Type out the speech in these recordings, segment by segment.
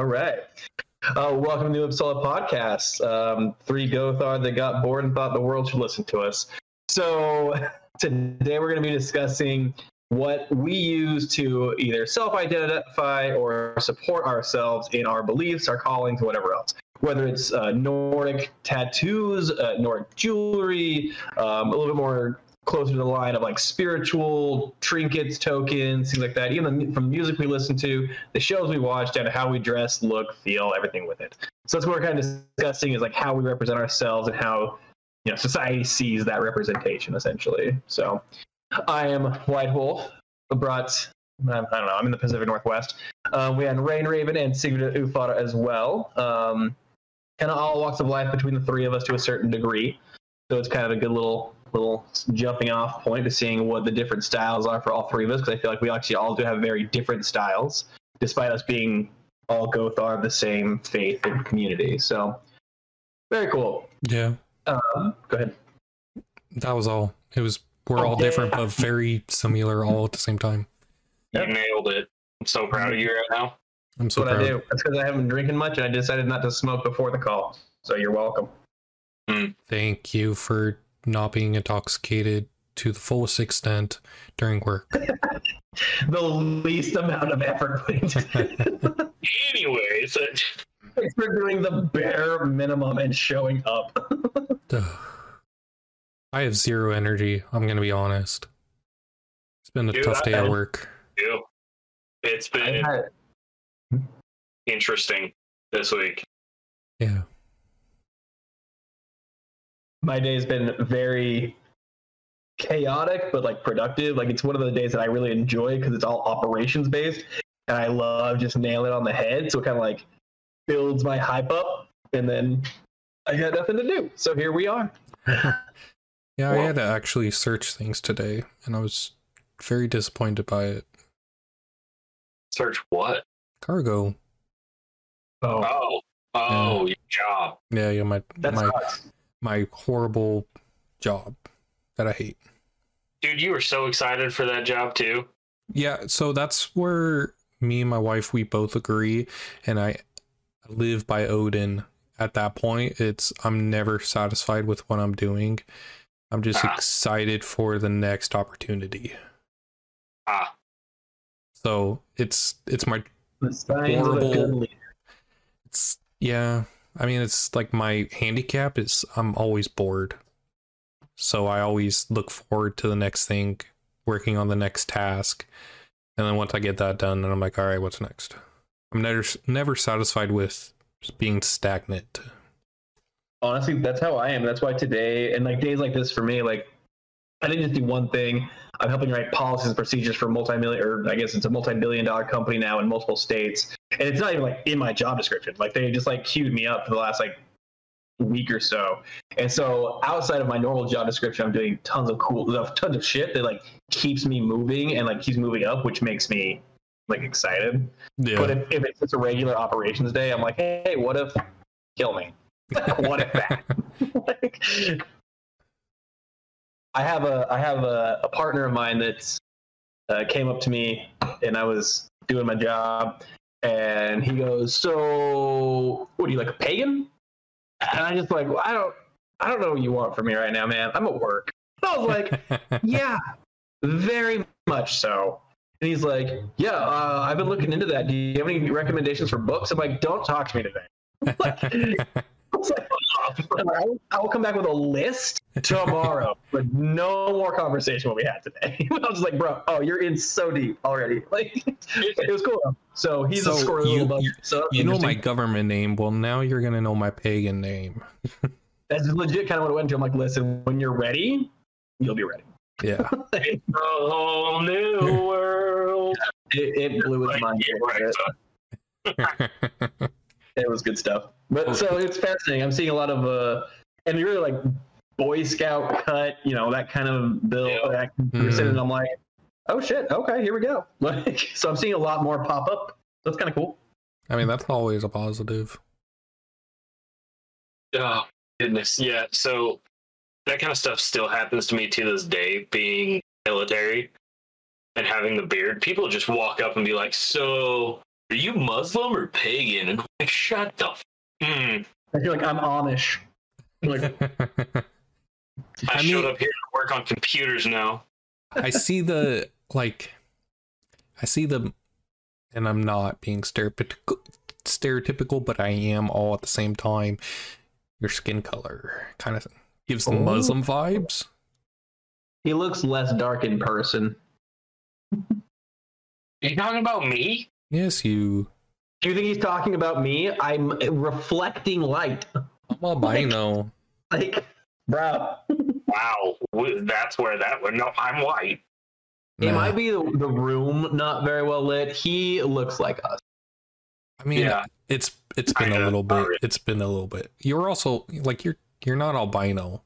All right. Uh, welcome to Uppsala Podcast. Um, three Gothar that got bored and thought the world should listen to us. So today we're going to be discussing what we use to either self-identify or support ourselves in our beliefs, our callings, whatever else. Whether it's uh, Nordic tattoos, uh, Nordic jewelry, um, a little bit more closer to the line of like spiritual trinkets, tokens, things like that. Even from music we listen to, the shows we watch, down to how we dress, look, feel, everything with it. So that's what we're kind of discussing is like how we represent ourselves and how you know society sees that representation essentially. So I am White Wolf. Brought I don't know. I'm in the Pacific Northwest. Um, we had Rain Raven and Sigrid Ufara as well. Um, kind of all walks of life between the three of us to a certain degree. So it's kind of a good little little jumping off point to seeing what the different styles are for all three of us because I feel like we actually all do have very different styles, despite us being all Gothar of the same faith and community. So very cool. Yeah. Um, go ahead. That was all. It was we're all Okay. different but very similar all at the same time. Yep. You nailed it. I'm so proud of you right now. I'm That's so what I proud. do. That's because I haven't been drinking much and I decided not to smoke before the call. So you're welcome. Thank you for not being intoxicated to the fullest extent during work. The least amount of effort put into. Anyways, uh, Thanks for doing the bare minimum and showing up. I have zero energy. I'm gonna be honest. It's been a Dude, tough day I- at work. you. It's I been had- interesting this week. Yeah. My day's been very chaotic but like productive like it's one of the days that i really enjoy because it's all operations based and i love just nailing it on the head so it kind of like builds my hype up and then i got nothing to do so here we are Yeah, I had to actually search things today, and I was very disappointed by it. Search what? Cargo. oh Oh, oh, your job. Yeah, yeah, my that my sucks my horrible job that I hate. Dude, you were so excited for that job too. Yeah, so that's where me and my wife we both agree, and I live by Odin. At that point, it's I'm never satisfied with what I'm doing. I'm just Ah. excited for the next opportunity. Ah, So it's it's my the signs of a horrible- it's yeah. I mean, it's like my handicap is I'm always bored. So I always look forward to the next thing, working on the next task. And then once I get that done, then I'm like, all right, what's next? I'm never never satisfied with just being stagnant. honestly that's how i am that's why today and like days like this for me like i didn't just do one thing i'm helping write policies and procedures for multi-million or i guess it's a multi-billion dollar company now in multiple states and it's not even like in my job description like they just like queued me up for the last like week or so and so outside of my normal job description i'm doing tons of cool tons of shit that like keeps me moving and like keeps moving up which makes me like excited Yeah. but if, if it's just a regular operations day, I'm like, hey, what if kill me? what if that? like, I have a I have a, a partner of mine that uh, came up to me and I was doing my job, and he goes, "So, what are you like a pagan?" And I just like, well, I don't I don't know what you want from me right now, man. I'm at work. I was like, yeah, very much so. And he's like, yeah, uh, I've been looking into that. Do you have any recommendations for books? I'm like, don't talk to me today. Like, I was like, I will- come back with a list tomorrow, but no more conversation what we had today. I was just like, bro, oh, you're in so deep already. Like, it was cool. So he's a So squirrely you- little you- So you know my government name. Well, now you're gonna know my pagan name. That's legit kind of what I went to. I'm like, listen, when you're ready, you'll be ready. Yeah. a whole new world. It, it blew his mind. yeah, right, son. It was good stuff. But so it's fascinating. I'm seeing a lot of uh, and really like Boy Scout cut, you know, that kind of build. Yeah. That Mhm. and I'm like, oh shit, okay, here we go. Like, so I'm seeing a lot more pop up. That's kind of cool. I mean, that's always a positive. Oh goodness, yeah. So that kind of stuff still happens to me to this day. Being military and having the beard, people just walk up and be like, "So, Are you Muslim or pagan? And I'm like, shut the. F- mm. I feel like I'm Amish. Like, I, I showed up here to work on computers now. I see the like I see the and I'm not being stereotypical stereotypical, but I am all at the same time. Your skin color kind of gives the Oh. Muslim vibes. he looks less dark in person. Are you talking about me? Yes, you Do you think he's talking about me? I'm reflecting light. I'm albino. Like, bro, Wow, that's where that went. No, I'm white. it might be the, the room not very well lit. He looks like us. I mean Yeah. it's it's been a little bit. It's been a little bit. You're also like you're you're not albino.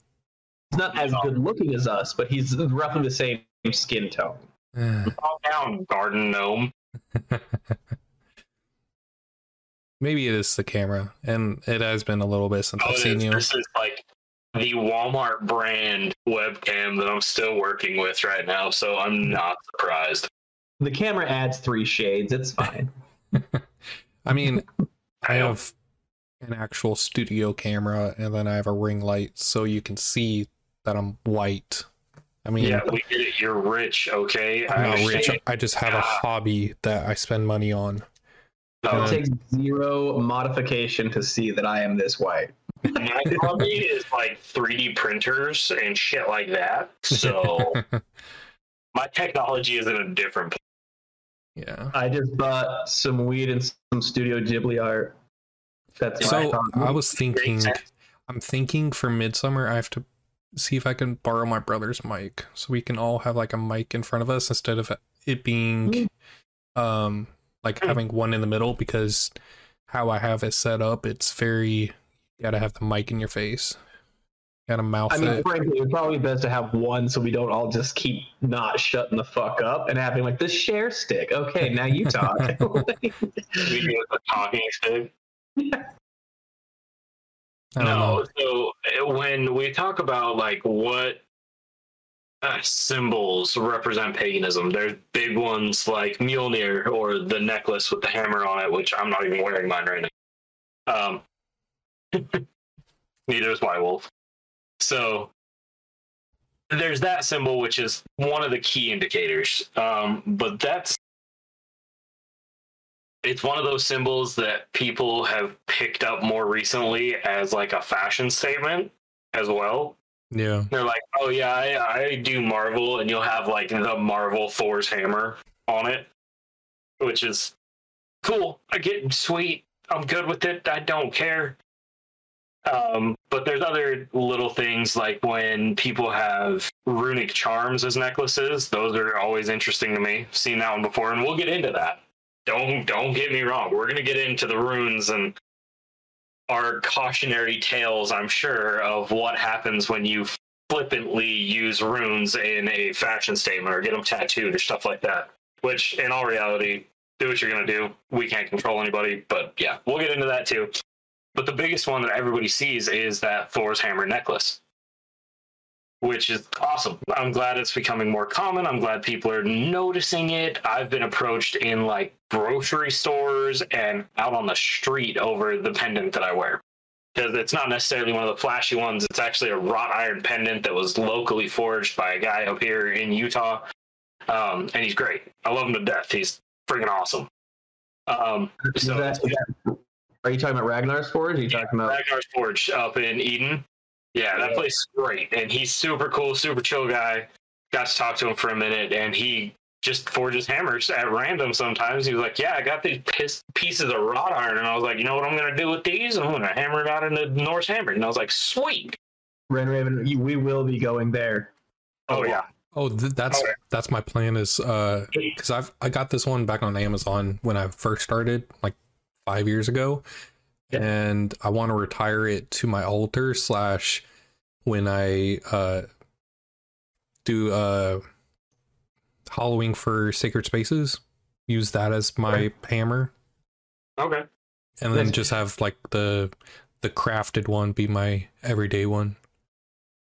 He's not as good looking as us, but he's roughly the same skin tone. Calm down, garden gnome. Maybe it is the camera, and it has been a little bit since Oh, I've seen is. you. This is like the Walmart brand webcam that I'm still working with right now, so I'm hmm. not surprised. The camera adds three shades. It's fine. I mean, I I have an actual studio camera, and then I have a ring light, so you can see that I'm white. I mean, Yeah, we get it. You're rich, okay? I'm I not rich. I just have a hobby that I spend money on. No, It takes zero modification to see that I am this white. my hobby is like 3D printers and shit like that. So my technology is in a different place. yeah. I just bought some weed and some Studio Ghibli art. That's my So hobby. I was thinking. I'm thinking for midsummer, I have to see if I can borrow my brother's mic, so we can all have like a mic in front of us instead of it being, um, like Hmm. having one in the middle. Because how I have it set up, it's very you gotta have the mic in your face, gotta mouth I mean, it. frankly, it's probably best to have one so we don't all just keep not shutting the fuck up and having like the share stick. Okay, now you talk. We do with the talking stick. I don't No, know. so uh, when we talk about like what uh, symbols represent paganism, there's big ones like Mjolnir or the necklace with the hammer on it, which I'm not even wearing mine right now. Um, neither is White Wolf. So there's that symbol, which is one of the key indicators. Um, but that's it's one of those symbols that people have picked up more recently as like a fashion statement as well. Yeah, They're like, oh yeah, I, I do Marvel, and you'll have like the Marvel Thor's hammer on it, which is cool. I get sweet. I'm good with it. I don't care. Um, but there's other little things like when people have runic charms as necklaces. Those are always interesting to me. Seen that one before, and we'll get into that. Don't don't get me wrong. We're gonna get into the runes and our cautionary tales, I'm sure, of what happens when you flippantly use runes in a fashion statement or get them tattooed or stuff like that. Which, in all reality, do what you're gonna do. We can't control anybody, but yeah, we'll get into that too. But the biggest one that everybody sees is that Thor's hammer necklace, which is awesome. I'm glad it's becoming more common. I'm glad people are noticing it. I've been approached in like grocery stores and out on the street over the pendant that I wear. Because it's not necessarily one of the flashy ones. It's actually a wrought iron pendant that was locally forged by a guy up here in Utah. Um, and he's great. I love him to death. He's freaking awesome. Um, so that- are you talking about Ragnar's Forge? Are you talking about? Ragnar's Forge up in Eden. Yeah, that Yeah. place is great, and he's super cool, super chill guy. Got to talk to him for a minute, and he just forges hammers at random. Sometimes he was like, "Yeah, I got these pis- pieces of wrought iron," and I was like, "You know what I'm gonna do with these? I'm gonna hammer it out into Norse hammer." And I was like, "Sweet." Ren Raven, you- we will be going there. Oh yeah, Oh, th- that's Okay. that's my plan. Is uh, because I've I got this one back on Amazon when I first started, like five years ago, Yeah. And I want to retire it to my altar slash when I uh do uh hollowing for sacred spaces. Use that as my hammer, okay. and then just have like the the crafted one be my everyday one.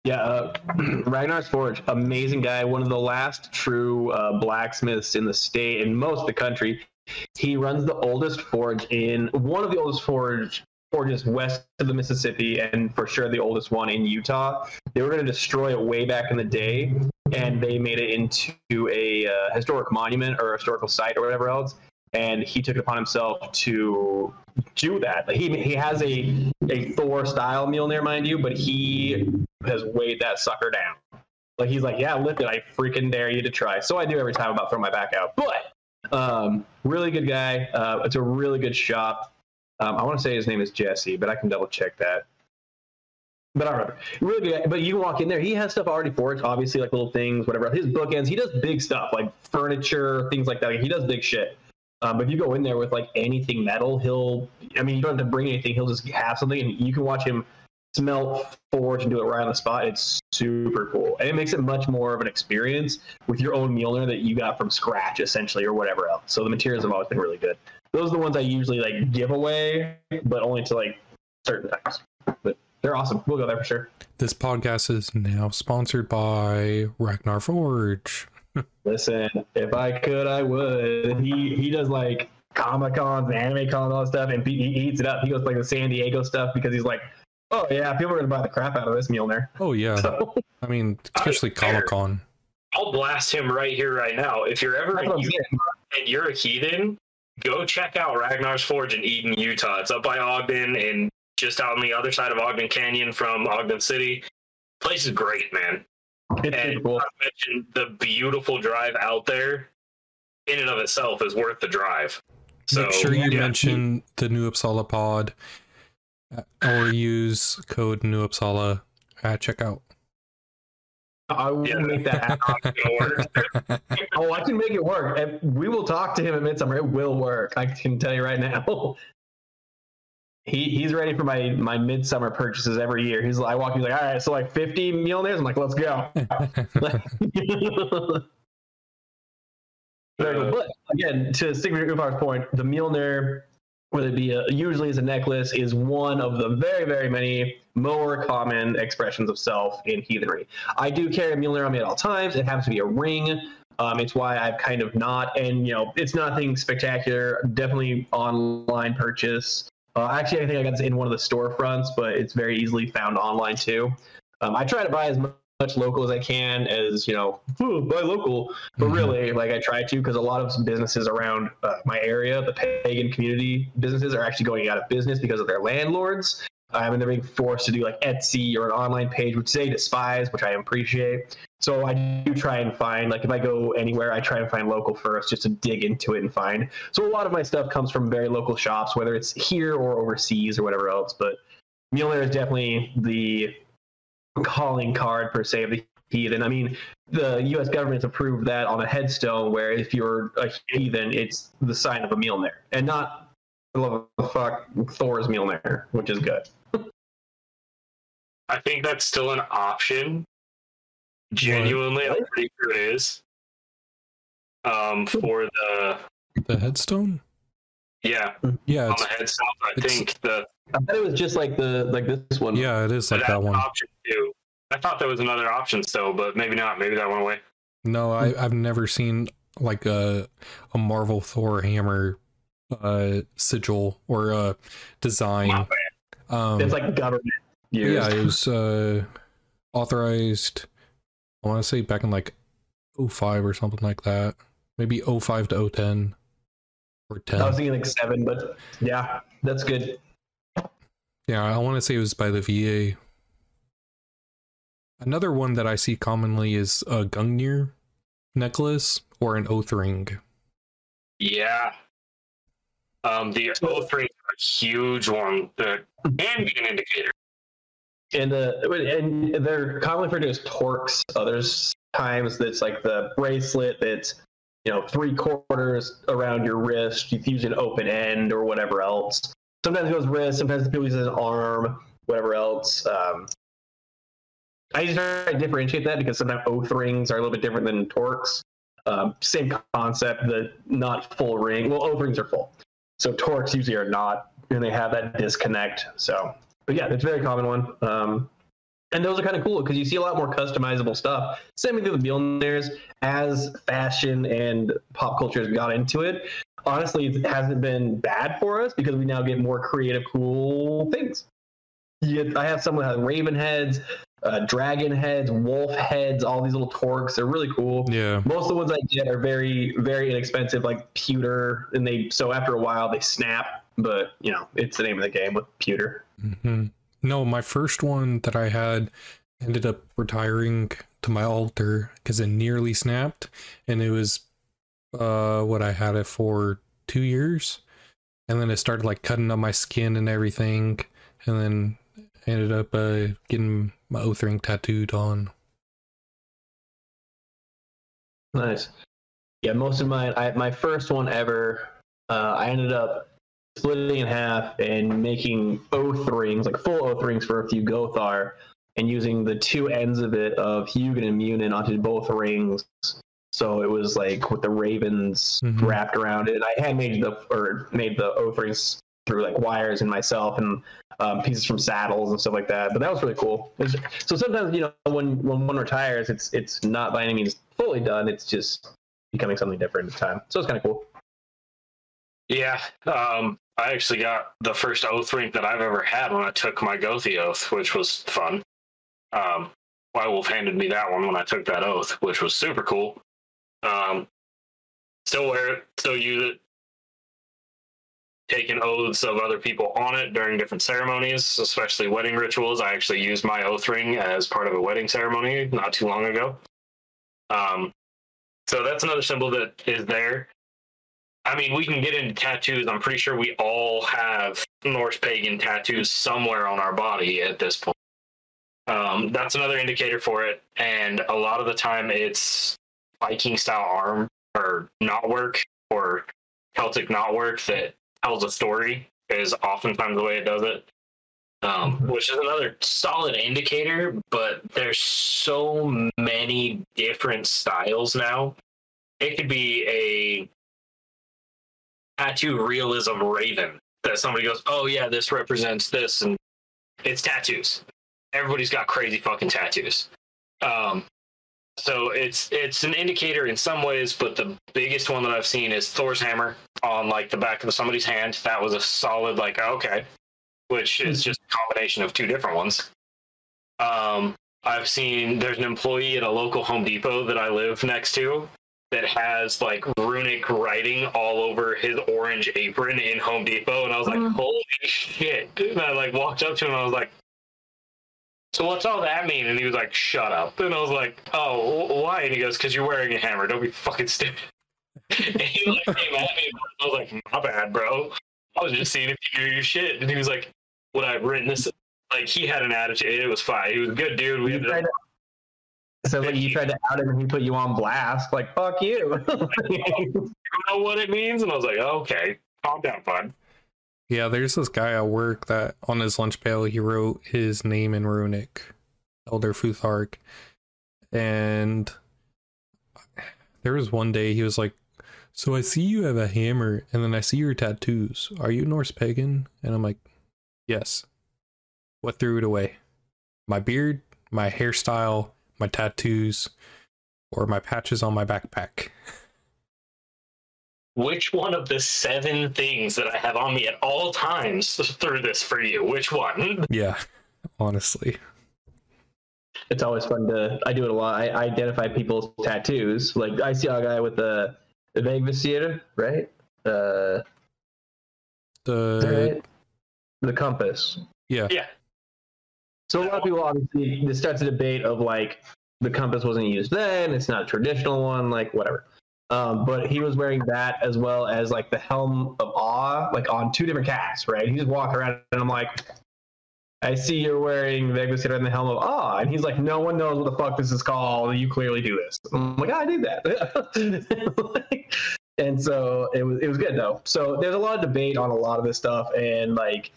Yeah, uh, Ragnar's Forge, amazing guy. One of the last true uh, blacksmiths in the state and most of the country. He runs the oldest forge in one of the oldest forge forges west of the Mississippi, and for sure the oldest one in Utah. They were going to destroy it way back in the day, and they made it into a uh, historic monument or a historical site or whatever else. And he took it upon himself to do that. Like, he he has a a Thor style Mjolnir, mind you, but he has weighed that sucker down. Like he's like, yeah, lift it. I freaking dare you to try. So I do every time I'm about to throw my back out. But um, really good guy. Uh, it's a really good shop. Um, I want to say his name is Jesse, but I can double check that. But I remember. Really good. guy. But you can walk in there. He has stuff already forged, obviously, like little things, whatever. His bookends. He does big stuff like furniture, things like that. Like, he does big shit. Um, but if you go in there with like anything metal, he'll. I mean, you don't have to bring anything. He'll just have something, and you can watch him smelt, forge, and do it right on the spot. It's super cool, and it makes it much more of an experience with your own Mjolnir that you got from scratch, essentially, or whatever else. So the materials have always been really good. Those are the ones I usually like give away, but only to like certain times. But they're awesome. We'll go there for sure. This podcast is now sponsored by Ragnar Forge. Listen, if I could, I would. He he does like comic cons, and anime cons, and all that stuff, and he, he eats it up. He goes to, like the San Diego stuff because he's like, oh yeah, people are gonna buy the crap out of this Mjolnir. Oh yeah, So I mean, especially fair. Comic Con. I'll blast him right here, right now. If you're ever in Utah and you're a heathen, go check out Ragnar's Forge in Eden, Utah. It's up by Ogden and just out on the other side of Ogden Canyon from Ogden City. Place is great, man. It's And cool. not mention the beautiful drive out there in and of itself is worth the drive. So Make sure you yeah. mention the New Uppsala pod Uh, or use code New Uppsala at checkout. I will Yeah. make that happen. Work. Oh, I can make it work. And we will talk to him at Midsummer. It will work. I can tell you right now. He he's ready for my my midsummer purchases every year. He's like, I walk. He's like, all right, so like fifty Mjolnirs. I'm like, let's go. But again, to stick with Ufar's point, the Mjolnir, whether it be a, usually as a necklace, is one of the very, very many more common expressions of self in heathenry. I do carry a Mjolnir on me at all times. It happens to be a ring. Um, it's why I've kind of not, and you know, it's nothing spectacular. Definitely online purchase. Uh, actually, I think I got this in one of the storefronts, but it's very easily found online too. Um, I try to buy as much local as I can, as you know, "Ooh, buy local. But Mhm. really, like I try to, because a lot of businesses around uh, my area, the pagan community businesses, are actually going out of business because of their landlords. Um, and they're being forced to do like Etsy or an online page, which they despise, which I appreciate. So I do try and find, like, if I go anywhere, I try and find local first, just to dig into it and find. So a lot of my stuff comes from very local shops, whether it's here or overseas or whatever else. But Mjolnir is definitely the calling card per se of the heathen. I mean, the U.S. government's approved that on a headstone, where if you're a heathen, it's the sign of a Mjolnir, and not for the love of the fuck Thor's Mjolnir, which is good. I think that's still an option. Genuinely, I'm pretty sure it is. Um, for the The headstone? yeah Yeah, on the headstone, I think the I thought it was just like the like this one. yeah, it is like that's that an one. option too. I thought there was another option still, but maybe not. Maybe that went away. No, I, I've never seen like a a Marvel Thor hammer uh sigil or a design. Um It's like government used. yeah, it was uh authorized I want to say back in like 05 or something like that. Maybe 05 to 010 or 10. I was thinking like seven, but yeah, that's good. Yeah, I want to say it was by the VA. Another one that I see commonly is a Gungnir necklace or an oath ring. Yeah. Um, the oath ring are a huge one that can be an indicator. And the and they're commonly referred to as torques. Others times that's like the bracelet that's you know three quarters around your wrist. You use an open end or whatever else. Sometimes it goes wrist. Sometimes people use an arm. Whatever else. Um, I just try to differentiate that because sometimes oath rings are a little bit different than torques. Um, same concept. The not full ring. Well, oath rings are full. So torques usually are not, and they have that disconnect. So but yeah, it's a very common one. Um, and those are kind of cool because you see a lot more customizable stuff. Same with the Mjolnirs. As fashion and pop culture has got into it, honestly, it hasn't been bad for us because we now get more creative, cool things. Get, I have some that have raven heads, uh, dragon heads, wolf heads, all these little torques. They're really cool. Yeah. Most of the ones I get are very, very inexpensive, like pewter, and they so after a while they snap. But you know, it's the name of the game with pewter. hmm No, my first one that I had ended up retiring to my altar because it nearly snapped, and it was uh what I had it for two years, and then it started like cutting up my skin and everything, and then ended up uh getting my oath ring tattooed on. Nice. Yeah, most of mine. I my first one ever. Uh, I ended up splitting in half and making oath rings, like full oath rings for a few Gothar, and using the two ends of it of Hugin and Munin onto both rings. So it was like with the ravens Mhm. wrapped around it. And I had made the or made the oath rings through like wires and myself and um, pieces from saddles and stuff like that. But that was really cool. Was- so sometimes you know when when one retires, it's it's not by any means fully done. It's just becoming something different at the time. So it's kind of cool. Yeah, um, I actually got the first oath ring that I've ever had when I took my Gothi oath, which was fun. Um, White Wolf handed me that one when I took that oath, which was super cool. Um, still wear it, still use it. Taking oaths of other people on it during different ceremonies, especially wedding rituals. I actually used my oath ring as part of a wedding ceremony not too long ago. Um, so that's another symbol that is there. I mean, we can get into tattoos. I'm pretty sure we all have Norse pagan tattoos somewhere on our body at this point. Um, that's another indicator for it. And a lot of the time, it's Viking style arm or knotwork or Celtic knotwork that tells a story, is oftentimes the way it does it. Um, which is another solid indicator, but there's so many different styles now. It could be a tattoo realism raven that somebody goes, oh yeah, this represents this, and it's tattoos. Everybody's got crazy fucking tattoos. Um, so it's it's an indicator in some ways, but the biggest one that I've seen is Thor's hammer on like the back of somebody's hand. That was a solid like okay, which is just a combination of two different ones. Um, I've seen there's an employee at a local Home Depot that I live next to that has like runic writing all over his orange apron in Home Depot, and I was like, Mhm. "Holy shit!" And I like walked up to him, and I was like, "So what's all that mean?" And he was like, "Shut up!" And I was like, "Oh, wh- why?" And he goes, "Because you're wearing a hammer. Don't be fucking stupid." and he like came at me. I was like, "My bad, bro. I was just seeing if you knew your shit." And he was like, "Would I have written this?" Like he had an attitude. It was fine. He was a good dude. We ended up so like you tried to out him and he put you on blast. Like fuck you. you know what it means? And I was like, okay, calm down, bud. Yeah, there's this guy at work that on his lunch pail he wrote his name in runic, Elder Futhark, and there was one day he was like, "So I see you have a hammer, and then I see your tattoos. Are you Norse pagan?" And I'm like, "Yes." What threw it away? My beard, my hairstyle, my tattoos, or my patches on my backpack. Which one of the seven things that I have on me at all times threw this for you? Which one? Yeah, honestly. it's always fun to. I do it a lot. I, I identify people's tattoos. Like I see a guy with the the Vegvisir, right? Uh, is The right? the compass. yeah, Yeah. So a lot of people obviously this starts a debate of like the compass wasn't used then, it's not a traditional one, like whatever. Um, but he was wearing that as well as like the helm of awe, like on two different cats, right? He just walked around and I'm like, I see you're wearing the Eggleston and the helm of awe, and he's like, no one knows what the fuck this is called. You clearly do this. I'm like, I did that. and so it was it was good though. So there's a lot of debate on a lot of this stuff, and like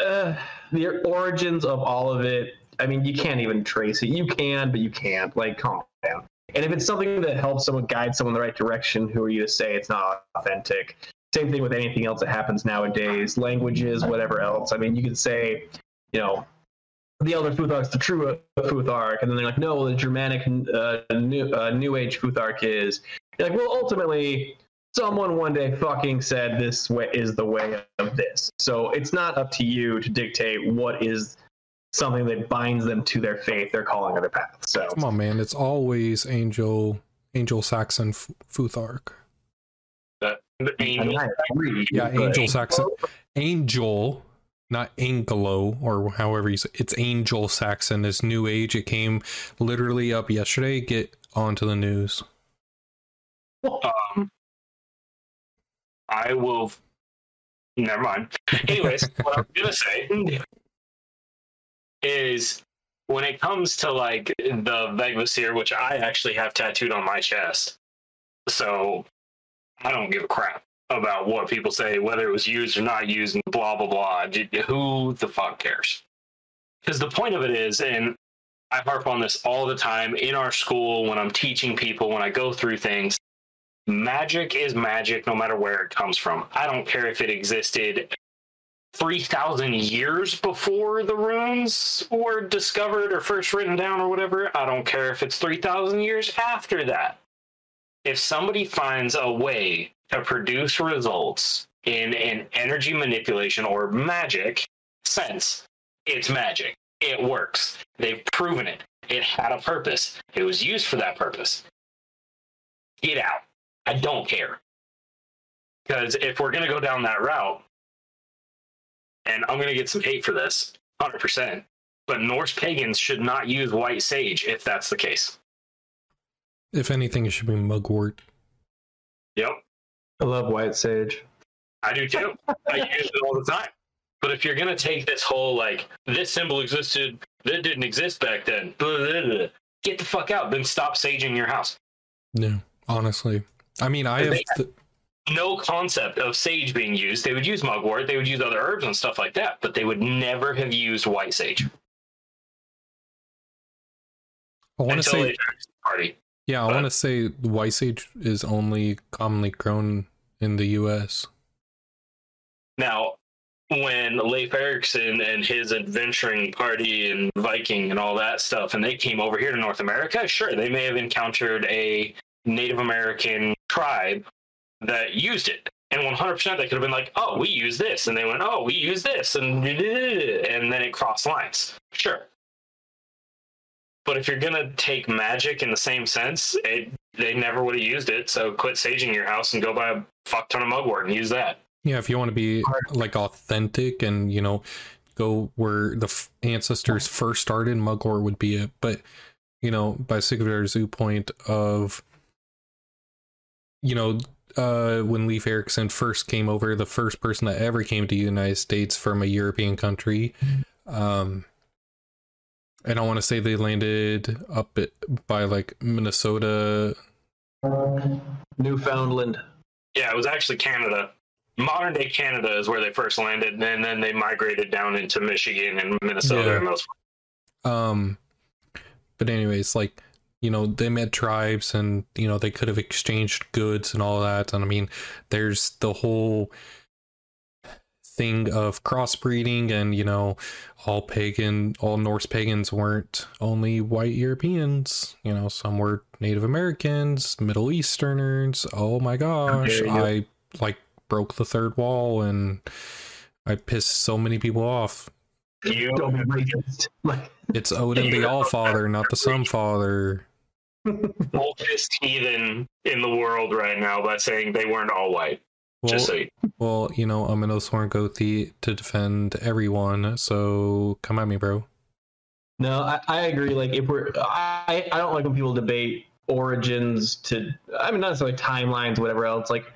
uh, the origins of all of it. I mean, you can't even trace it. You can, but you can't. Like, calm down. And if it's something that helps someone guide someone in the right direction, who are you to say it's not authentic? Same thing with anything else that happens nowadays, languages, whatever else. I mean, you could say, you know, the Elder Futhark's the true Futhark, and then they're like, no, the Germanic uh, new, uh, New Age Futhark is. You're like, well, ultimately, someone one day fucking said this way is the way of this. So it's not up to you to dictate what is something that binds them to their faith, their calling, or their path. So Come on, man. It's always Angel Angel Saxon F- Futhark. That the angel. And I agree, Yeah, Angel Saxon. Angel, not Angelo, or however you say it's Angel Saxon. This new age. It came literally up yesterday. Get onto the news. Um, I will. Never mind. Anyways, what I'm gonna say is when it comes to like the Vegvisir, which I actually have tattooed on my chest, so I don't give a crap about what people say, whether it was used or not used, and blah blah blah. Who the fuck cares? Because the point of it is, and I harp on this all the time in our school when I'm teaching people, when I go through things magic is magic no matter where it comes from. I don't care if it existed 3,000 years before the runes were discovered or first written down or whatever. I don't care if it's 3,000 years after that. If somebody finds a way to produce results in an energy manipulation or magic sense, it's magic. It works. They've proven it. It had a purpose. It was used for that purpose. Get out. I don't care. Because if we're going to go down that route, and I'm going to get some hate for this, 100%, but Norse pagans should not use white sage if that's the case. If anything, it should be mugwort. Yep, I love White Sage. I do too. I use it all the time. But if you're going to take this whole, like, this symbol existed, that didn't exist back then, blah, blah, blah, get the fuck out. Then stop saging your house. No, honestly. I mean, I have. They- th- no concept of sage being used. They would use mugwort, they would use other herbs and stuff like that, but they would never have used white sage I want to say. they introduced the party. Yeah, I want to say white sage is only commonly grown in the U.S. Now, when Leif Erikson and his adventuring party and Viking and all that stuff, and they came over here to North America, sure, they may have encountered a Native American tribe that used it. And 100% they could have been like, oh, we use this. And they went, oh, we use this. And, and then it crossed lines. Sure. But if you're going to take magic in the same sense, it, they never would have used it. So quit saging your house and go buy a fuck ton of mugwort and use that. Yeah, if you want to be like authentic and you know go where the f- ancestors first started, Mugwort would be it. But you know, by Sigvar's zoo point of you know, uh, when Leif Erikson first came over, the first person that ever came to the United States from a European country, um, and I want to say they landed up at, by like Minnesota. Newfoundland. Yeah, it was actually Canada. Modern day Canada is where they first landed, and then they migrated down into Michigan and Minnesota Yeah. and those. Um, but anyways, like you know, they met tribes, and you know they could have exchanged goods and all that. And I mean, there's the whole thing of crossbreeding, and you know, all pagan, all Norse pagans weren't only white Europeans. You know, some were Native Americans, Middle Easterners. Oh my gosh, dare you. I like broke the third wall and I pissed so many people off. You Don't. Like, It's Odin the All Father, not the Son Father. oldest heathen in the world right now by saying they weren't all white. Well, Just so you, well, you know, I'm an Oathsworn Gothi to defend everyone, so come at me, bro. no, I, I agree. Like, if we're, I, I don't like when people debate origins to, I mean, not necessarily timelines, whatever else. Like,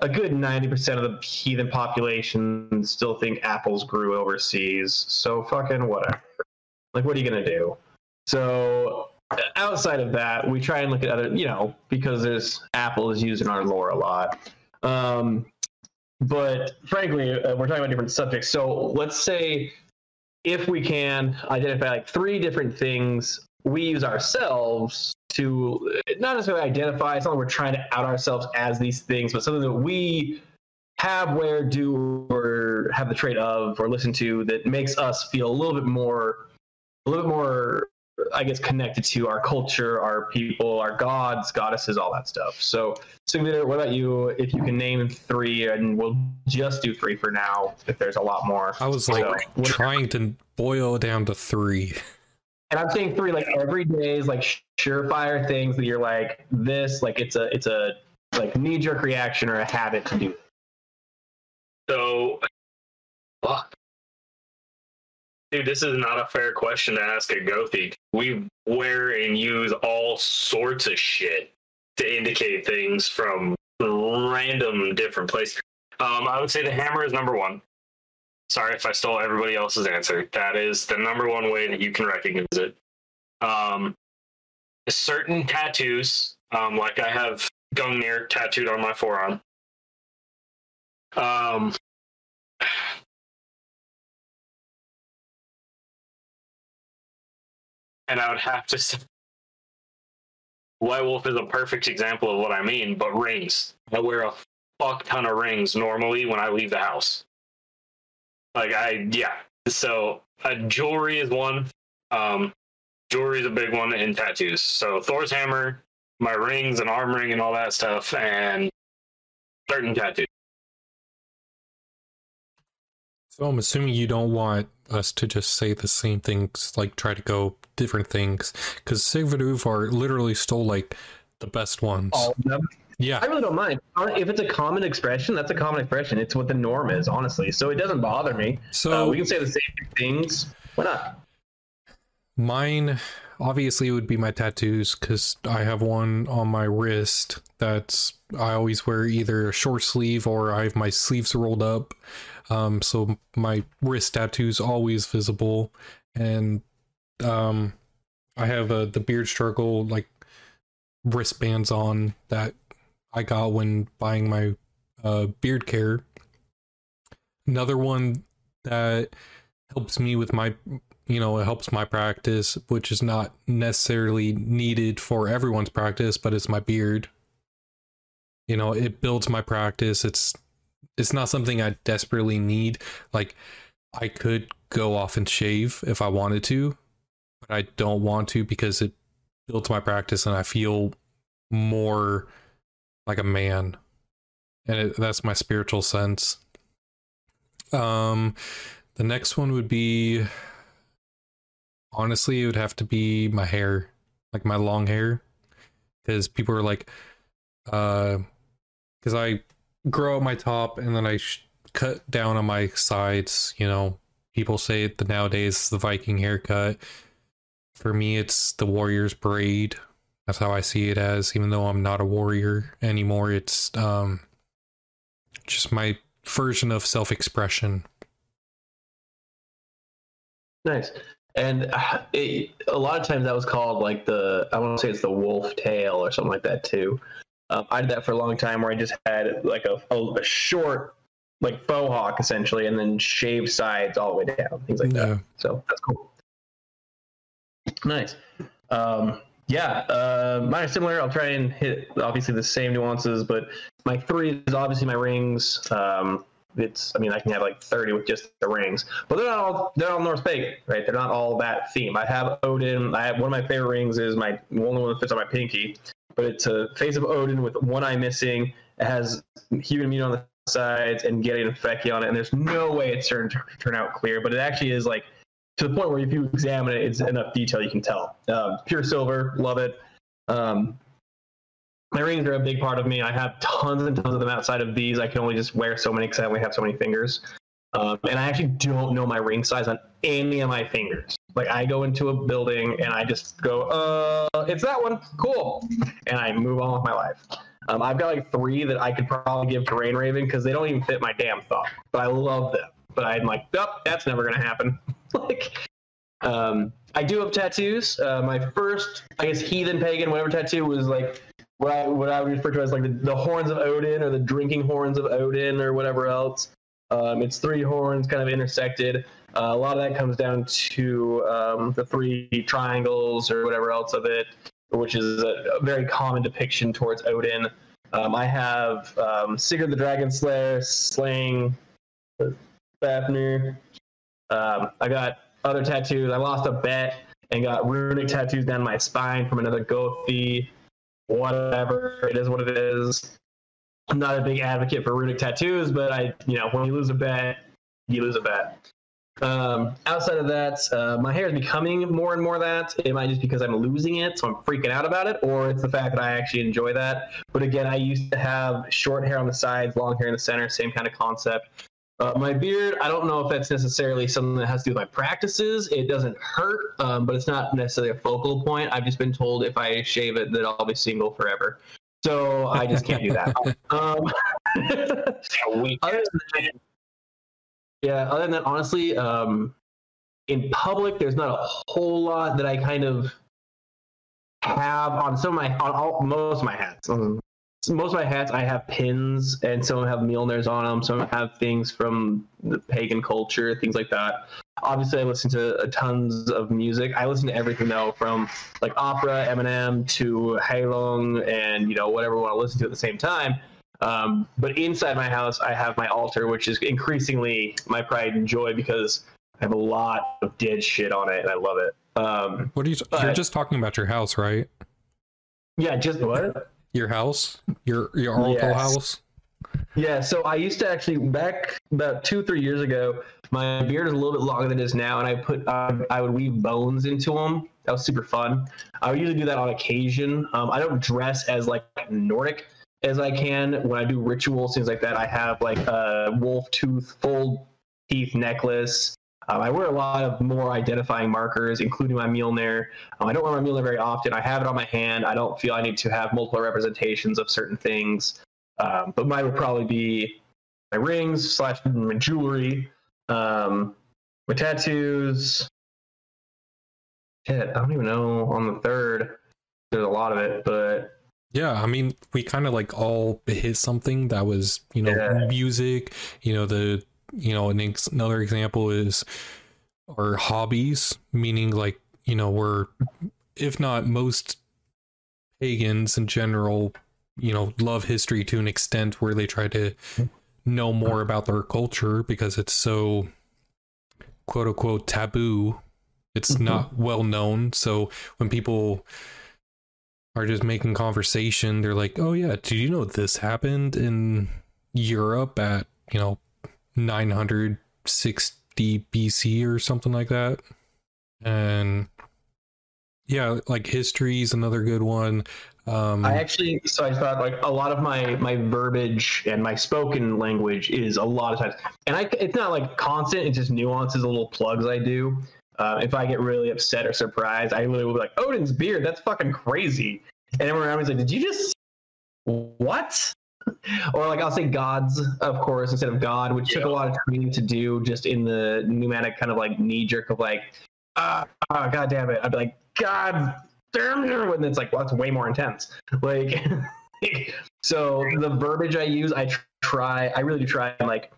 a good 90% of the heathen population still think apples grew overseas. So fucking whatever. Like, what are you going to do? So, outside of that, we try and look at other, you know, because there's apple is used in our lore a lot. Um, but frankly, uh, we're talking about different subjects. So let's say if we can identify like three different things we use ourselves to not necessarily identify, it's not like we're trying to out ourselves as these things, but something that we have, wear, do, or have the trait of, or listen to that makes us feel a little bit more, a little bit more I guess, connected to our culture, our people, our gods, goddesses, all that stuff. So, Sigmund, what about you? If you can name three, and we'll just do three for now, if there's a lot more. I was like So, trying to boil down to three. and I'm saying three like every day is like surefire things that you're like this, like it's a it's a like knee jerk reaction or a habit to do. So, fuck. Dude, this is not a fair question to ask a Gothi. We wear and use all sorts of shit to indicate things from random different places. Um, I would say the hammer is number one. Sorry if I stole everybody else's answer. That is the number one way that you can recognize it. Um, certain tattoos, um, like I have Gungnir tattooed on my forearm. Um, and I would have to say, White Wolf is a perfect example of what I mean, but rings. I wear a fuck ton of rings normally when I leave the house. Like, I, yeah. So, uh, jewelry is one. Um, jewelry is a big one, and tattoos. So, Thor's hammer, my rings and arm ring and all that stuff, and certain tattoos. So I'm assuming you don't want us to just say the same things, like try to go different things, because Sigvard Uvar literally stole like the best ones. All of them. yeah, I really don't mind. Uh, If it's a common expression, that's a common expression. It's what the norm is, honestly. So it doesn't bother me. so uh, we can say the same things. Why not? Mine, obviously, it would be my tattoos because I have one on my wrist that's I always wear either a short sleeve or I have my sleeves rolled up. Um, so my wrist tattoo's always visible, and um, I have uh, the beard struggle like wristbands on that I got when buying my uh, beard care. Another one that helps me with my you know, it helps my practice, which is not necessarily needed for everyone's practice, but it's my beard. You know, it builds my practice. It's it's not something I desperately need. Like I could go off and shave if I wanted to, but I don't want to because it builds my practice and I feel more like a man. And it, that's my spiritual sense. Um the next one would be honestly it would have to be my hair like my long hair. Because people are like uh because i grow my top and then i sh- cut down on my sides you know. People say that nowadays the viking haircut for me it's the warrior's braid. That's how i see it as even though i'm not a warrior anymore it's um just my version of self-expression. Nice. And it, a lot of times that was called like the I want to say it's the wolf tail or something like that too. Um, I did that for a long time where I just had like a, a, a short like faux hawk essentially, and then shaved sides all the way down, things like Yeah. that. So that's cool. Nice. Um, yeah, uh, mine are similar. I'll try and hit obviously the same nuances, but my three is obviously my rings. Um, it's I mean I can have like 30 with just the rings, but they're not all they're all Norse pagan, right? They're not all that theme. I have Odin. I have one of my favorite rings is my only one that fits on my pinky, but it's a face of Odin with one eye missing. It has human meat on the sides and Geri and Freki on it, and there's no way it's turned turn out clear, but it actually is like to the point where if you examine it, it's enough detail you can tell. Um, pure silver, love it. Um, my rings are a big part of me. I have tons and tons of them outside of these. I can only just wear so many because I only have so many fingers. Um, and I actually don't know my ring size on any of my fingers. Like I go into a building and I just go, uh, it's that one, cool, and I move on with my life. Um, I've got like three that I could probably give to Rain Raven because they don't even fit my damn thumb, but I love them. But I'm like, oh, that's never gonna happen. like, um, I do have tattoos. Uh, my first, I guess, heathen pagan, whatever tattoo was like what I, what I would refer to as like the, the horns of Odin or the drinking horns of Odin or whatever else. Um, it's three horns kind of intersected. Uh, a lot of that comes down to um, the three triangles or whatever else of it, which is a, a very common depiction towards Odin. Um, I have um, Sigurd the Dragon Slayer slaying Fafnir. Um, I got other tattoos. I lost a bet and got runic tattoos down my spine from another Gothi. Whatever, it is what it is. I'm not a big advocate for runic tattoos, but I, you know, when you lose a bet, you lose a bet. Um, outside of that, uh, my hair is becoming more and more that. It might just because I'm losing it, so I'm freaking out about it, or it's the fact that I actually enjoy that. But again, I used to have short hair on the sides, long hair in the center, same kind of concept. Uh, my beard, I don't know if that's necessarily something that has to do with my practices. It doesn't hurt, um, but it's not necessarily a focal point. I've just been told if I shave it, that I'll be single forever. So I just can't do that. Um, other than yeah, other than that, honestly, um, in public, there's not a whole lot that I kind of have on some of my on all, most of my hats. Most of my hats, I have pins, and some have Mjolnirs on them. Some have things from the pagan culture, things like that. Obviously, I listen to tons of music. I listen to everything though, from like opera, Eminem to Heilung, and you know whatever I want to listen to at the same time. Um, but inside my house, I have my altar, which is increasingly my pride and joy because I have a lot of dead shit on it, and I love it. Um, what are you? But, you're just talking about your house, right? Yeah, just what? Your house, your your altar yes. house. Yeah, so I used to actually back about two three years ago. My beard is a little bit longer than it is now, and I put uh, I would weave bones into them. That was super fun. I would usually do that on occasion. Um, I don't dress as like Nordic as I can when I do rituals, things like that. I have like a wolf tooth, full teeth necklace. Um, I wear a lot of more identifying markers, including my Mjolnir. Um, I don't wear my Mjolnir very often. I have it on my hand. I don't feel I need to have multiple representations of certain things. Um, but mine would probably be my rings slash my jewelry, um, my tattoos. Shit, I don't even know on the third. There's a lot of it, but yeah, I mean, we kind of like all hit something that was, you know, yeah. music. You know, the you know, an ex- another example is our hobbies, meaning like you know, we're if not most pagans in general, you know, love history to an extent where they try to know more about their culture because it's so quote unquote taboo. It's mm-hmm. not well known. So when people are just making conversation. They're like, "Oh yeah, do you know this happened in Europe at you know 960 BC or something like that?" And yeah, like history is another good one. Um, I actually, so I thought like a lot of my my verbiage and my spoken language is a lot of times, and I it's not like constant. It's just nuances, little plugs I do. Uh, if I get really upset or surprised, I literally will be like, Odin's beard, that's fucking crazy. And everyone around me is like, did you just, what? Or like I'll say gods, of course, instead of God, which yeah. took a lot of training to do just in the pneumatic kind of like knee jerk of like, ah, oh, god damn it. I'd be like, God damn it. And it's like, well, that's way more intense. Like, so the verbiage I use, I try, I really do try and like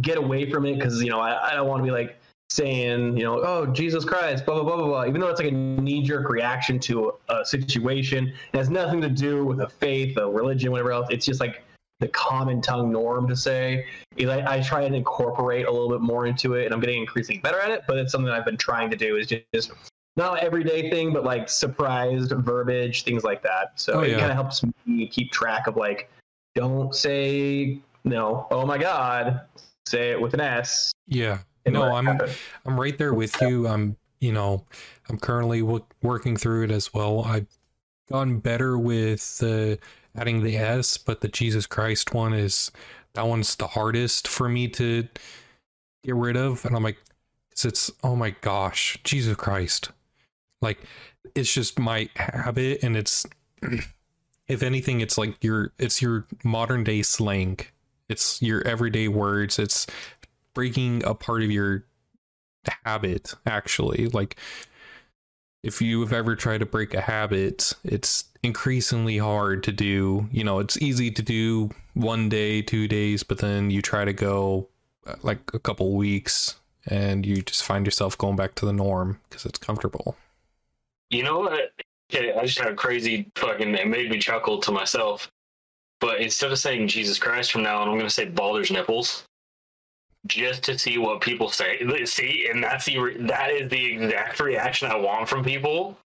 get away from it because, you know, I, I don't want to be like, saying, you know, oh, Jesus Christ, blah, blah, blah, blah, blah, even though it's like a knee jerk reaction to a, situation, it has nothing to do with a faith, a religion, whatever else. It's just like the common tongue norm to say. I, I try and incorporate a little bit more into it, and I'm getting increasingly better at it, but it's something I've been trying to do is just, just not everyday thing, but like surprised verbiage, things like that. So oh, yeah. it kind of helps me keep track of like, don't say, you know, oh my God, say it with an S. Yeah no i'm i'm right there with you. I'm you know i'm currently w- working through it as well. I've gotten better with uh, adding the s but the jesus christ one is that one's the hardest for me to get rid of. And i'm like it's, it's oh my gosh jesus christ. Like it's just my habit and it's if anything it's like your it's your modern day slang. It's your everyday words. It's breaking a part of your habit actually. Like if you have ever tried to break a habit it's increasingly hard to do. You know it's easy to do one day two days but then you try to go uh, like a couple weeks and you just find yourself going back to the norm because it's comfortable. You know what? I just had a crazy fucking it made me chuckle to myself but instead of saying jesus christ from now on i'm going to say balder's nipples just to see what people say. See, and that's the that is the exact reaction I want from people.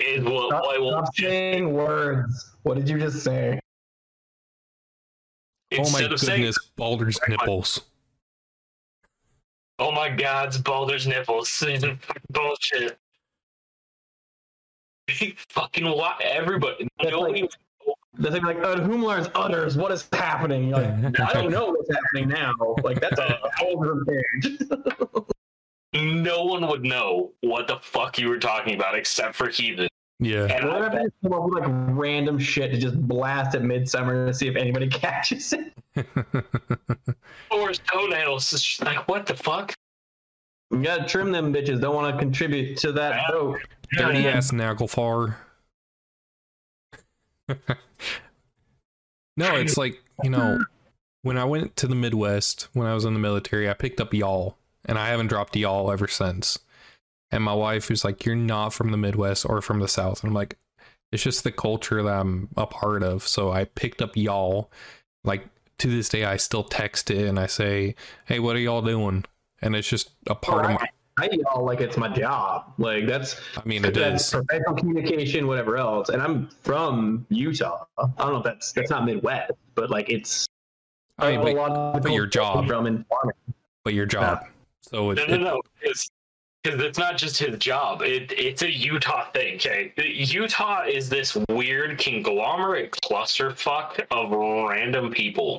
Is what Stop, what will stop saying words. What did you just say? Oh my instead of saying, goodness, Baldur's nipples. "Oh my God, it's Baldur's nipples," fucking bullshit. fucking what? Everybody, nobody, like- They're like, uh, whom learns utters? What is happening? You're like, I don't know what's happening now. Like that's a whole different page. no one would know what the fuck you were talking about except for heathen. Yeah. And We're I gonna bet have to come up with like random shit to just blast at midsummer to see if anybody catches it. Thor's toenails is just like, what the fuck? You gotta trim them bitches. Don't want to contribute to that Yeah. joke. Dirty ass Naglfar. no, it's like, you know, when I went to the Midwest when I was in the military, I picked up y'all, and I haven't dropped y'all ever since. And my wife was like, You're not from the Midwest or from the South. And I'm like, It's just the culture that I'm a part of. So I picked up y'all. Like to this day, I still text it and I say, Hey, what are y'all doing? And it's just a part of my, I yell like it's my job. Like that's I mean, it that's is. professional communication, whatever else. And I'm from Utah. I don't know if that's that's not Midwest, but like it's I mean, a but, lot of but your job. from in farming. but your job. So it, No, no, no. It's because it's not just his job. It it's a Utah thing. Okay, Utah is this weird conglomerate clusterfuck of random people,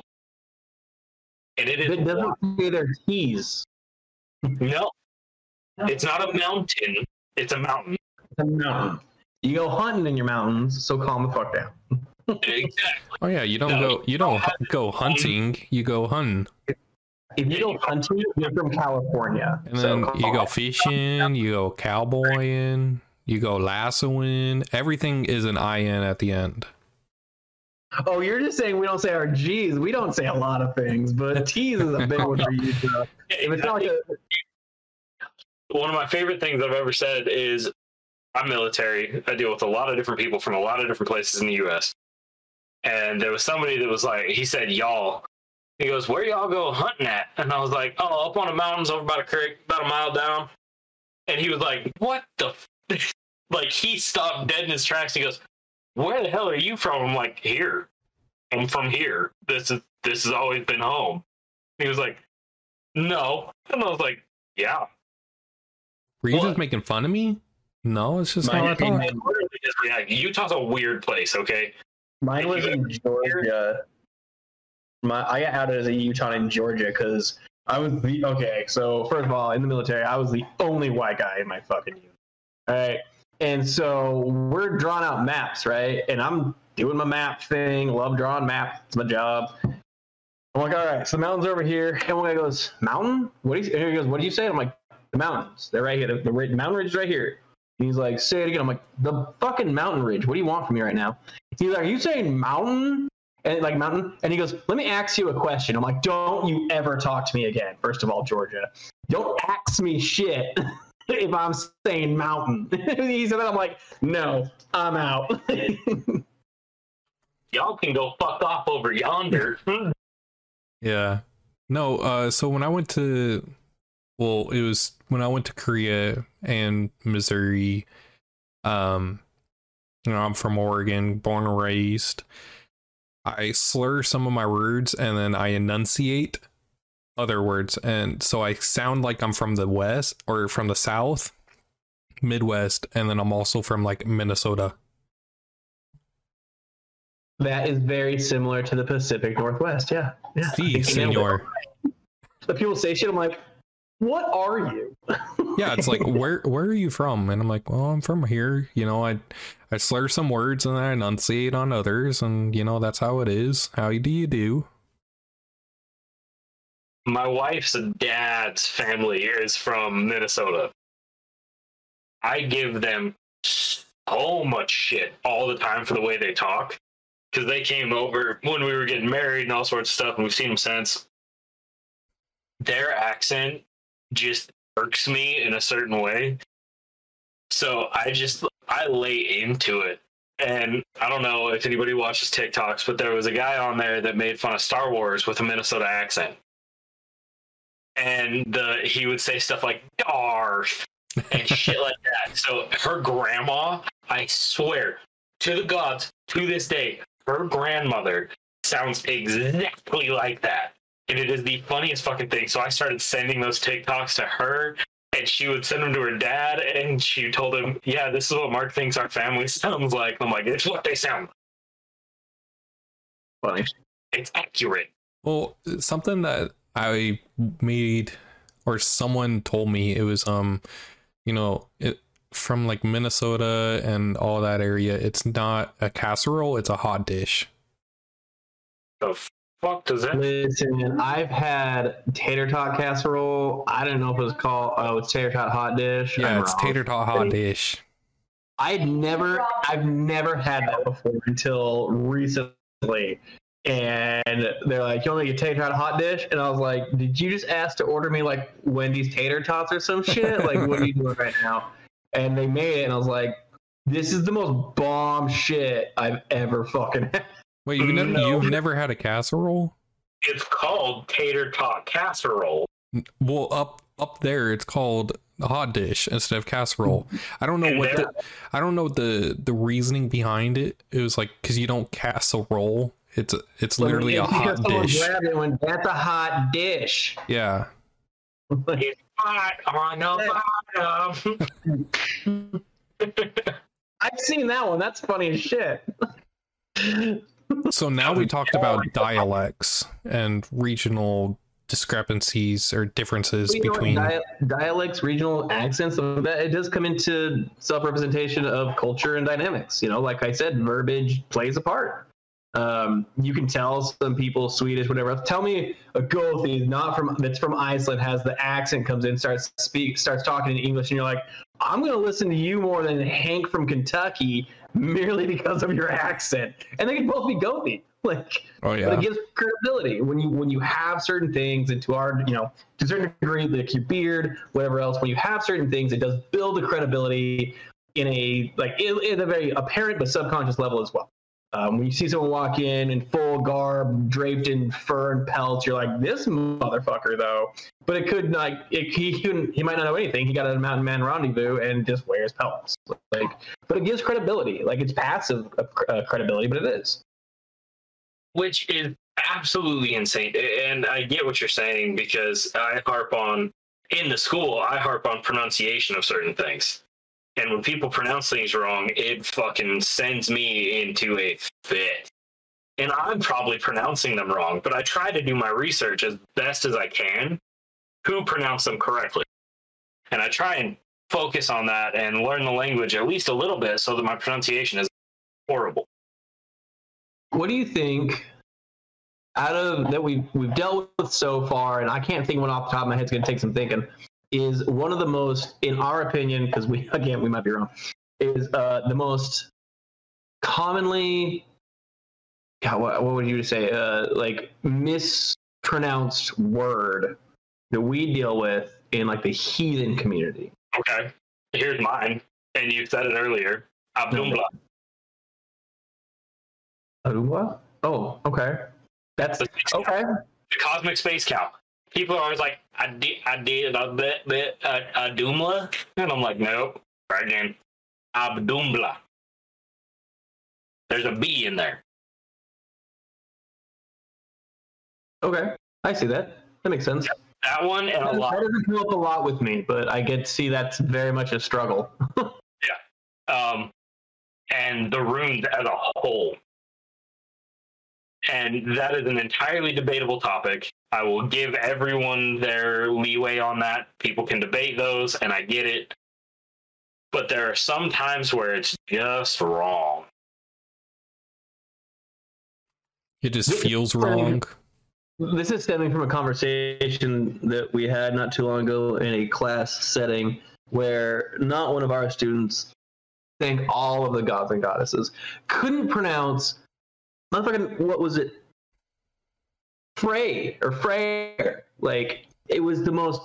and it is It doesn't say their keys. no. It's not a mountain. It's a mountain. It's a mountain. You go hunting in your mountains, so calm the fuck down. Exactly. oh yeah, you don't No, go you don't hu- go hunting, you go hunting, If you go hunting, you're from California. and so then calm. you go fishing, you go cowboying, you go lassoing. Everything is an in at the end. Oh, you're just saying we don't say our G's. We don't say a lot of things, but T's is a big one for you. If it's not like a, one of my favorite things I've ever said is I'm military. I deal with a lot of different people from a lot of different places in the US. And there was somebody that was like, he said, y'all. He goes, Where y'all go hunting at? And I was like, Oh, up on the mountains over by the creek, about a mile down. And he was like, What the? F-? like, he stopped dead in his tracks. He goes, Where the hell are you from? I'm like, Here. I'm from here. This is this has always been home. He was like, No. And I was like, Yeah. Were you Well- just making fun of me? No, it's just Mine how I is- talk. literally just react. Utah's a weird place, okay? mine was in Georgia. My I got outed as a Utah in Georgia because I was the okay. So first of all, in the military, I was the only white guy in my fucking unit. All right, and so we're drawing out maps, right? And I'm doing my map thing. Love drawing maps. It's my job. I'm like, all right, so the mountains over here. And one guy goes, mountain? What do you? And he goes, what do you say? I'm like, the mountains. They're right here. The, the, mountain ridge is right here. And he's like, say it again. I'm like, the fucking mountain ridge. What do you want from me right now? He's like, are you saying mountain? And like mountain? And he goes, let me ask you a question. I'm like, don't you ever talk to me again. First of all, Georgia, don't ask me shit if I'm saying mountain. he said that. I'm like, no, I'm out. Y'all can go fuck off over yonder. Yeah. No, uh so when I went to well, it was when I went to Korea and Missouri, um you know, I'm from Oregon, born and raised. I slur some of my words and then I enunciate other words and so I sound like I'm from the west or from the south, Midwest, and then I'm also from like Minnesota. that is very similar to the Pacific Northwest. Yeah. Yeah. Si, You nailed it. senor. The people say shit. I'm like, what are you? yeah it's like where where are you from and i'm like well i'm from here you know i i slur some words and i enunciate on others and you know that's how it is how do you do My wife's dad's family is from Minnesota. I give them so much shit all the time for the way they talk because they came over when we were getting married and all sorts of stuff, and we've seen them since. Their accent just irks me in a certain way. So I just I lay into it. And I don't know if anybody watches TikToks, but there was a guy on there that made fun of Star Wars with a Minnesota accent. and the he would say stuff like Darth and shit like that. So her grandma, I swear to the gods, to this day, her grandmother sounds exactly like that. And it is the funniest fucking thing. So I started sending those TikToks to her and she would send them to her dad and she told him, Yeah, this is what Mark thinks our family sounds like. I'm like, it's what they sound like. Funny. It's accurate. Well, something that I made or someone told me it was um, you know, it from like Minnesota and all that area. It's not a casserole; it's a hot dish. The fuck does that? Listen, I've had tater tot casserole. I don't know if it was called. Oh, it's tater tot hot dish. Yeah, I'm it's wrong. tater tot hot dish. I'd never, I've never had that before until recently. And they're like, "You want me to get tater tot hot dish?" And I was like, "Did you just ask to order me like Wendy's tater tots or some shit? Like, what are you doing right now?" And they made it, and I was like, "This is the most bomb shit I've ever fucking had." Wait, you never, No. you've never had a casserole? It's called tater tot casserole. Well, up up there, it's called a hot dish instead of casserole. I don't know And what the I don't know the the reasoning behind it. It was like because you don't casserole. It's a, it's literally a It's because hot dish. grabbed it and went, That's a hot dish. Yeah. It's hot on the bottom. I've seen that one. That's funny as shit. So now we talked about dialects and regional discrepancies or differences between. dia- dialects, regional accents, that it does come into self-representation of culture and dynamics. You know, like I said, verbiage plays a part. Um, you can tell some people Swedish, whatever. Tell me a Gothi not from that's from Iceland has the accent comes in, starts speak, starts talking in English, and you're like, I'm going to listen to you more than Hank from Kentucky merely because of your accent, and they can both be Gothi. Like, oh but yeah. it gives credibility when you when you have certain things and to our you know to a certain degree like your beard whatever else when you have certain things it does build the credibility in a like in, in a very apparent but subconscious level as well um, when you see someone walk in in full garb draped in fur and pelts you're like this motherfucker though. But it could like it, he couldn't he might not know anything. He got a mountain man rendezvous and just wears pelts. Like but it gives credibility. Like it's passive uh, credibility but it is. Which is absolutely insane. And I get what you're saying because I harp on in the school, I harp on pronunciation of certain things. And when people pronounce things wrong, it fucking sends me into a fit. And I'm probably pronouncing them wrong, but I try to do my research as best as I can who pronounced them correctly. And I try and focus on that and learn the language at least a little bit so that my pronunciation is horrible. what do you think out of that we've we've dealt with so far and i can't think of one off the top of my head it's going to take some thinking is one of the most in our opinion because we again we might be wrong is uh the most commonly God, what, what would you say uh like mispronounced word that we deal with in like the heathen community Okay, here's mine. And you said it earlier. Audumbla. Arugula? oh okay that's The okay The cosmic space cow. People are always like, I did, I did a bit, bit, uh, Adumla. And I'm like, nope. Right again. Audumbla. There's a B in there. okay i see that that makes sense That one and a That doesn't come up a lot with me, but I get to see that's very much a struggle. Yeah. Um, and the runes as a whole. And that is an entirely debatable topic. I will give everyone their leeway on that. People can debate those, and I get it. But there are some times where it's just wrong. It just This feels funny. wrong. This is stemming from a conversation that we had not too long ago in a class setting where not one of our students thank all of the gods and goddesses couldn't pronounce motherfucking what was it Frey or Freyr. Like it was the most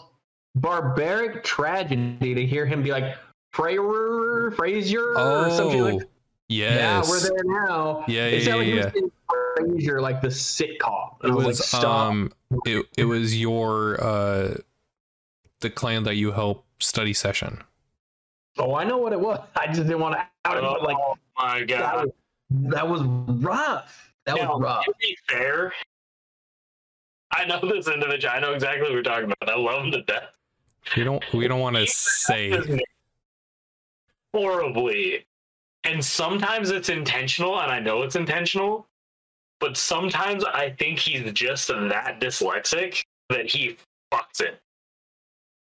barbaric tragedy to hear him be like Freyr, Frazier, or something like Oh, yes. Yeah, we're there now. Yeah, It yeah, sounded like yeah, he was yeah. saying Frasier, like the sitcom. It I was like, stop. um it, it was your uh the clan that you help study session. oh, I know what it was. I just didn't want to out it, but like oh my that god. was, that was rough. That Now, was rough. to be fair, I know this individual. I know exactly what we're talking about. I love him to death. We don't we don't want to say horribly, and sometimes it's intentional, and I know it's intentional. But sometimes I think he's just that dyslexic that he fucks it.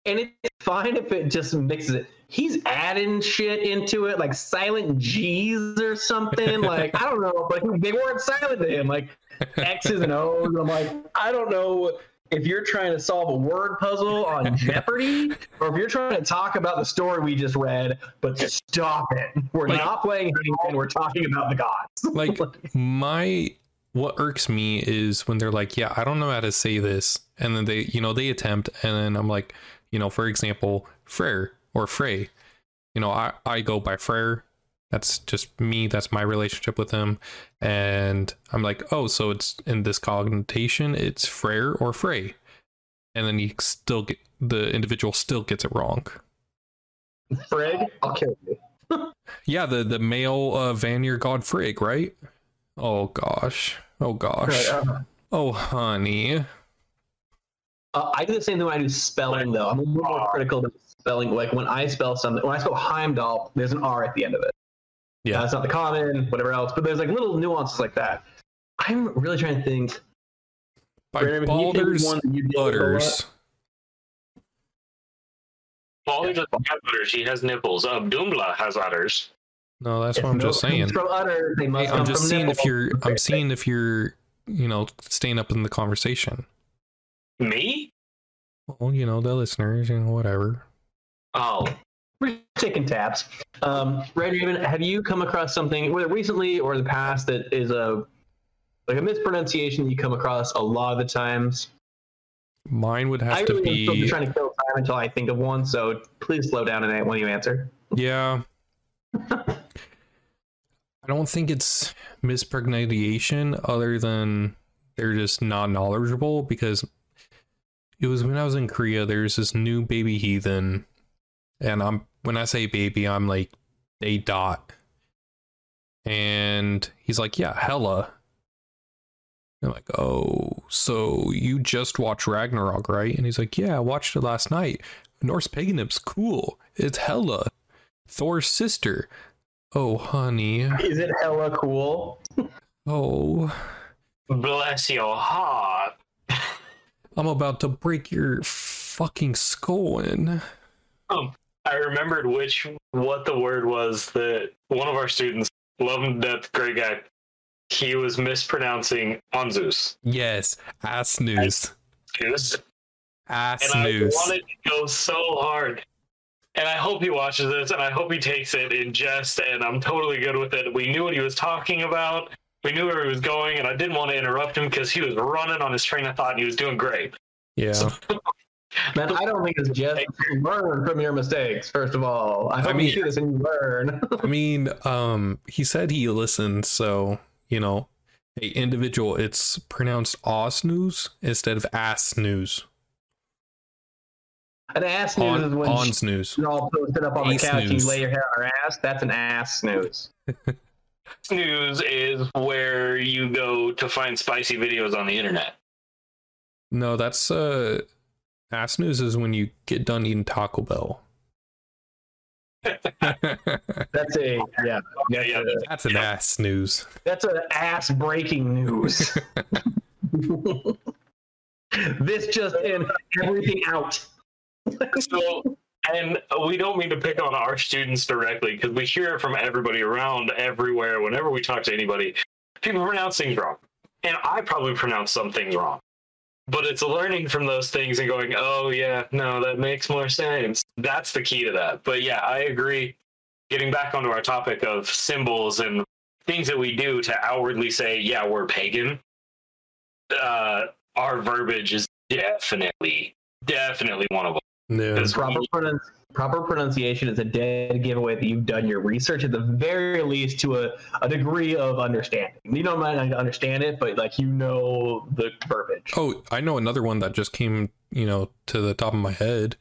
And it's fine if it just mixes it. He's adding shit into it, like silent G's or something. like I don't know, but they weren't silent to him, like X's and O's. I'm like, I don't know if you're trying to solve a word puzzle on Jeopardy, or if you're trying to talk about the story we just read. But stop it. We're Like- not playing Huntington. We're talking about the gods. like my what irks me is when they're like yeah i don't know how to say this and then they you know they attempt and then i'm like you know for example Freyr or frey. You know i i go by Freyr. That's just me. That's my relationship with him. And i'm like oh so it's in this connotation it's Freyr or frey. And then you still get the individual still gets it wrong. Frig, I'll kill you. yeah the the male uh vanir god frigg right? Oh gosh. Oh gosh. Right, uh, Oh, honey. Uh, I do the same thing when I do spelling, though. I'm a little more critical to spelling. Like when I spell something, when I spell Heimdall, there's an R at the end of it. Yeah. That's not the common, whatever else. But there's like little nuances like that. I'm really trying to think. By Brandon, can you think Baldur's one that with a? Butters. Molly doesn't have udders. She has nipples. Um, Doombla has udders. No, that's If what I'm milk just saying. From utter, they must Hey, I'm just from seeing if you're I'm seeing if you're, you know, staying up in the conversation. Me? Well, you know, the listeners and whatever. Oh, We're taking taps. Um, Red Raven, have you come across something, whether recently or in the past, that is a like a mispronunciation you come across a lot of the times? Mine would have I to really still be just trying to kill time until I think of one. So please slow down and when you answer. Yeah. I don't think it's mispronunciation other than they're just not knowledgeable because it was when I was in Korea, there's this new baby heathen. And I'm when I say baby, I'm like a dot. And he's like, Yeah, hella. I'm like, oh, so you just watched Ragnarok, right? And he's like, Yeah, I watched it last night. Norse paganism's cool. It's Hella, Thor's sister. Oh, honey. Is it hella cool? Oh, bless your heart. I'm about to break your fucking skull in. Um, I remembered which what the word was that one of our students, love him to death, great guy. He was mispronouncing Ansuz. Yes, ass news. Zeus. Ass And news. I wanted to go so hard. And I hope he watches this and I hope he takes it in jest and I'm totally good with it. We knew what he was talking about. We knew where he was going and I didn't want to interrupt him because he was running on his train of thought and he was doing great. Yeah. Man, I don't think it's just learn from your mistakes. First of all, I hope mean- you see this and you learn. I mean, um, he said he listened, so you know, hey, individual, it's pronounced ass news instead of ass news. An ass news On, is when on snooze. you're all posted up on the Ace couch and you lay your head on your ass. That's an ass snooze. News is where you go to find spicy videos on the internet. No, that's uh, ass news is when you get done eating Taco Bell. That's a yeah. Yeah, That's, yeah, a, That's an ass news. that's an ass breaking news. this just in, everything out. so and we don't mean to pick on our students directly because we hear it from everybody around everywhere whenever we talk to anybody people pronounce things wrong. And i probably pronounce some things wrong. But it's learning from those things and going oh yeah no that makes more sense. That's the key to that. But yeah i agree. Getting back onto our topic of symbols and things that we do to outwardly say yeah we're pagan uh our verbiage is definitely definitely one of them Yeah. Because Proper we- pronun- proper pronunciation is a dead giveaway that you've done your research at the very least to a, a degree of understanding. You don't might not understand it, but like you know the verbiage. Oh, I know another one that just came, you know, to the top of my head.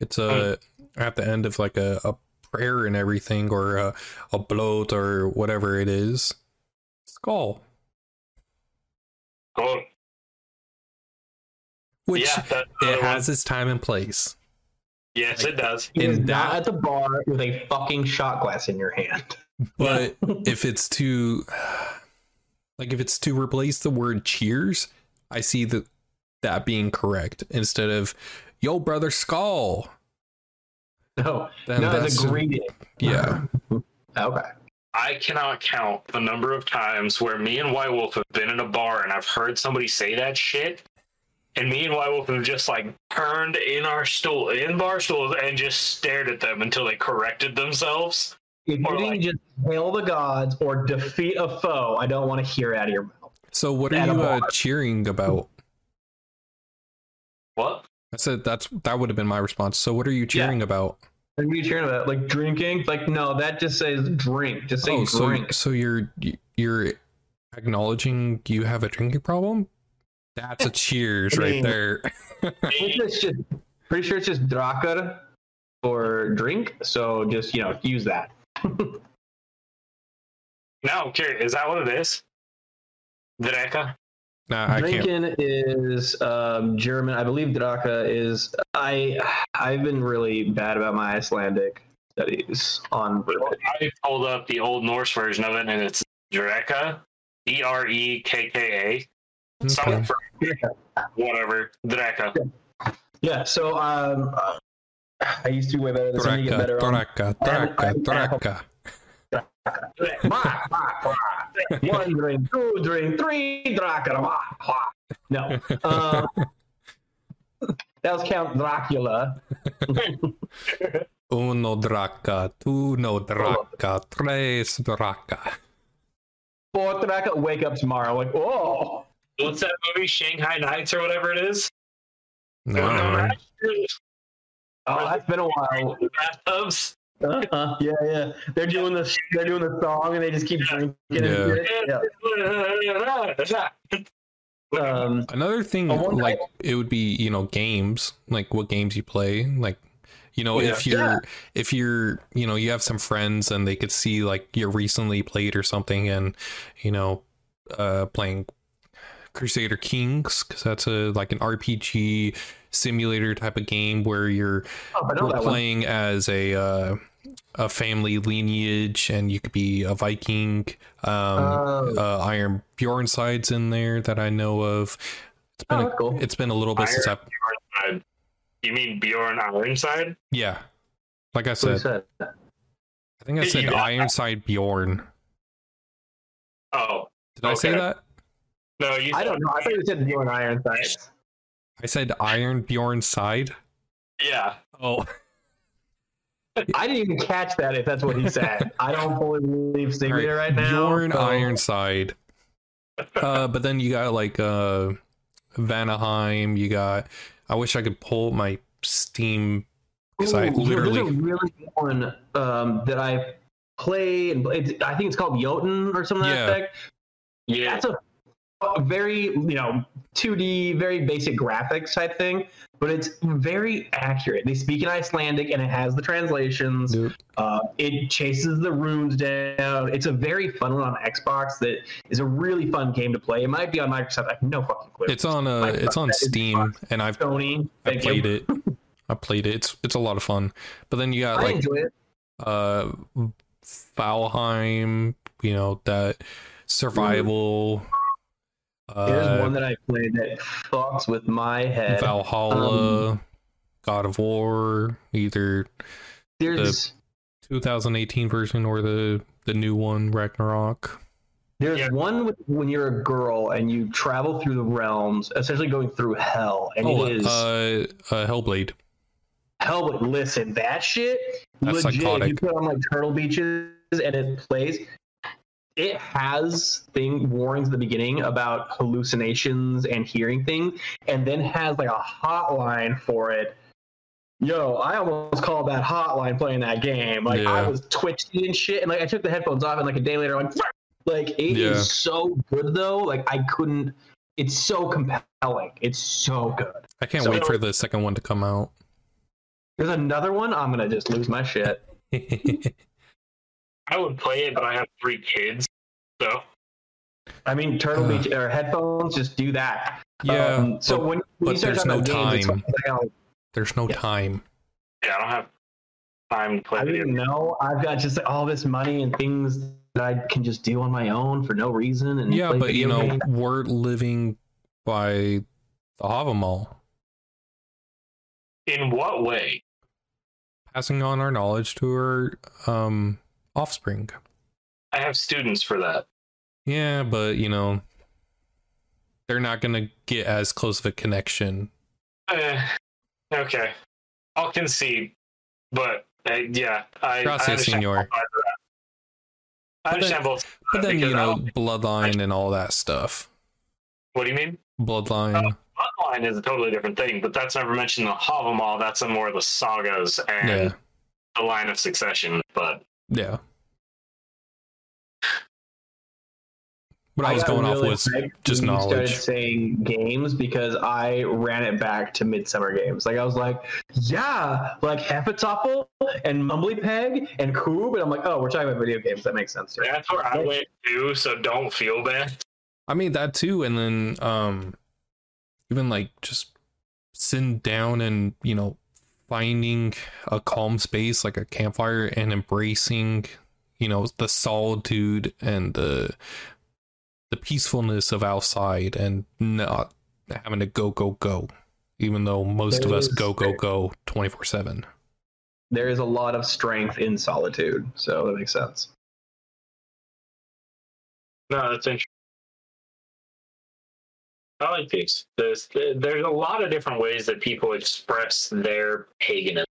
It's a at the end of like a, a prayer and everything, or a, a bloat or whatever it is. Skull, Cool. which yeah, that, it has its time and place. Yes, it does. It is and not that- at the bar with a fucking shot glass in your hand. But if it's to like if it's to replace the word cheers, I see that that being correct instead of yo brother skull. No, Then no, that's it's a greeting. yeah. Okay. I cannot count the number of times where me and White Wolf have been in a bar and I've heard somebody say that shit, and me and White Wolf have just like turned in our stool, in bar stools, and just stared at them until they corrected themselves. If you Or didn't like- just hail the gods or defeat a foe, I don't want to hear it out of your mouth. So what are you uh, cheering about? What? I said that's that would have been my response. So what are you cheering about? Like, what are you cheering about? Like drinking? Like, no, that just says drink. Just say Oh, so drink. so you're you're acknowledging you have a drinking problem? That's a cheers I right there. Pretty sure it's just, pretty sure it's just drakkar or drink. So just, you know, use that. No, Carrie, is that what it is? Drekka? Nah, I can't. Drinking is um, German. I believe Draka is. I I've been really bad about my Icelandic studies on verbiage. I pulled up the Old Norse version of it, and it's Drekka, D R E K K A. Something Okay. for whatever. Drekka. Yeah. So um, uh, I used to be way better. This one you get Draka, better on. draka, draka, draka. Bah, bah, bah. One drink, two drink, three Dracula. bah, bah. No. Um, that was Count Dracula. Uno draka, uno draka, tres draka. Fourth Dracula. Wake up tomorrow. Like, oh. What's that movie? Shanghai Nights or whatever it is? No. Oh, that's been a while. Bathtubs. Uh-huh. Yeah, yeah. They're doing the they're doing the song and they just keep drinking. and Yeah. shit. Yeah. Um, Another thing, wonder- like it would be, you know, games, like what games you play, like. You know, Yeah. if you're Yeah. if you're you know you have some friends and they could see like you're recently played or something and you know uh playing Crusader Kings because that's a like an RPG simulator type of game where you're oh, I know we're that one. playing as a uh, a family lineage, and you could be a Viking. Um, Oh. uh, Iron Bjornside's in there that I know of. It's been Oh, a, cool. it's been a little bit since I Ironside. You mean Bjorn Ironside? yeah. Like I That's what he said, said. I think I said You- Ironside Bjorn. Oh Did I say that? No, you. I don't know. I thought you said Bjorn Ironside. I said Iron Bjorn side. Yeah. Oh, I didn't even catch that. If that's what he said, I don't fully believe Sigrid right, now. Bjorn so- Ironside. Uh, but then you got like uh, Vanaheim. You got. I wish I could pull my Steam because I Ooh, there's literally a really good one um, that I play. and It's, I think it's called Jotun or something Yeah. like that. Yeah. That's a, a very you know 2D, very basic graphics type thing, but it's very accurate. They speak in Icelandic and it has the translations. Nope. Uh, it chases the runes down. It's a very fun one on Xbox. That is a really fun game to play. It might be on Microsoft. I have no fucking clue. It's on uh, it's on God, that is Steam, and I've Sony. I played it. I played it. It's it's a lot of fun. But then you got like uh Valheim, you know, that survival There's uh one that I played that fucks with my head. Valhalla, Um, God of War, either There's 2018 version or the the new one Ragnarok. there's Yeah. one with when you're a girl and you travel through the realms, essentially going through hell, and Oh, it is uh, uh Hellblade. hell. But listen, that shit That's legit. If you psychotic. put on like Turtle Beaches and it plays, it has thing warnings at the beginning about hallucinations and hearing things, and then has like a hotline for it yo, I almost called that hotline playing that game. Like Yeah. I was twitching and shit, and like I took the headphones off, and like a day later, I'm like, like it is Yeah. so good though. Like I couldn't. It's so compelling. It's so good. I can't So- wait for the second one to come out. There's another one. I'm gonna just lose my shit. I would play it, but I have three kids, so I mean, Turtle Uh. Beach or headphones, just do that. yeah, Um, so but when, when you but start there's no about games, time. like, there's no Yeah. time. yeah, I don't have time to play I video. didn't know. I've got just like, all this money and things that I can just do on my own for no reason. And Yeah, but you know, games. we're living by the Havamal, In what way? passing on our knowledge to our um offspring. I have students for that. Yeah, but you know, they're not gonna get as close of a connection. Uh, okay, I'll concede, but uh, yeah, I, I Gracias, understand senor. both sides of that. I But understand then- both. But then you know, bloodline and all that stuff. what do you mean? Bloodline. Bloodline is a totally different thing, but that's never mentioned in the Havamal. That's in more of the sagas and yeah, the line of succession. But yeah. What I was got going off really was just when knowledge. Started saying games because I ran it back to Midsummer Games. Like I was like, yeah, like Hnefatafl and Mumbly Peg and Kubb, and I'm like, oh, we're talking about video games. That makes sense. Too. that's where I went too. So don't feel bad. I mean that too, and then um, even like just sitting down and you know finding a calm space like a campfire and embracing you know the solitude and the the peacefulness of outside and not having to go go go even though most of us is- go go go 24 7 There is a lot of strength in solitude, so that makes sense. No, that's interesting. I like these. There's there's a lot of different ways that people express their paganism,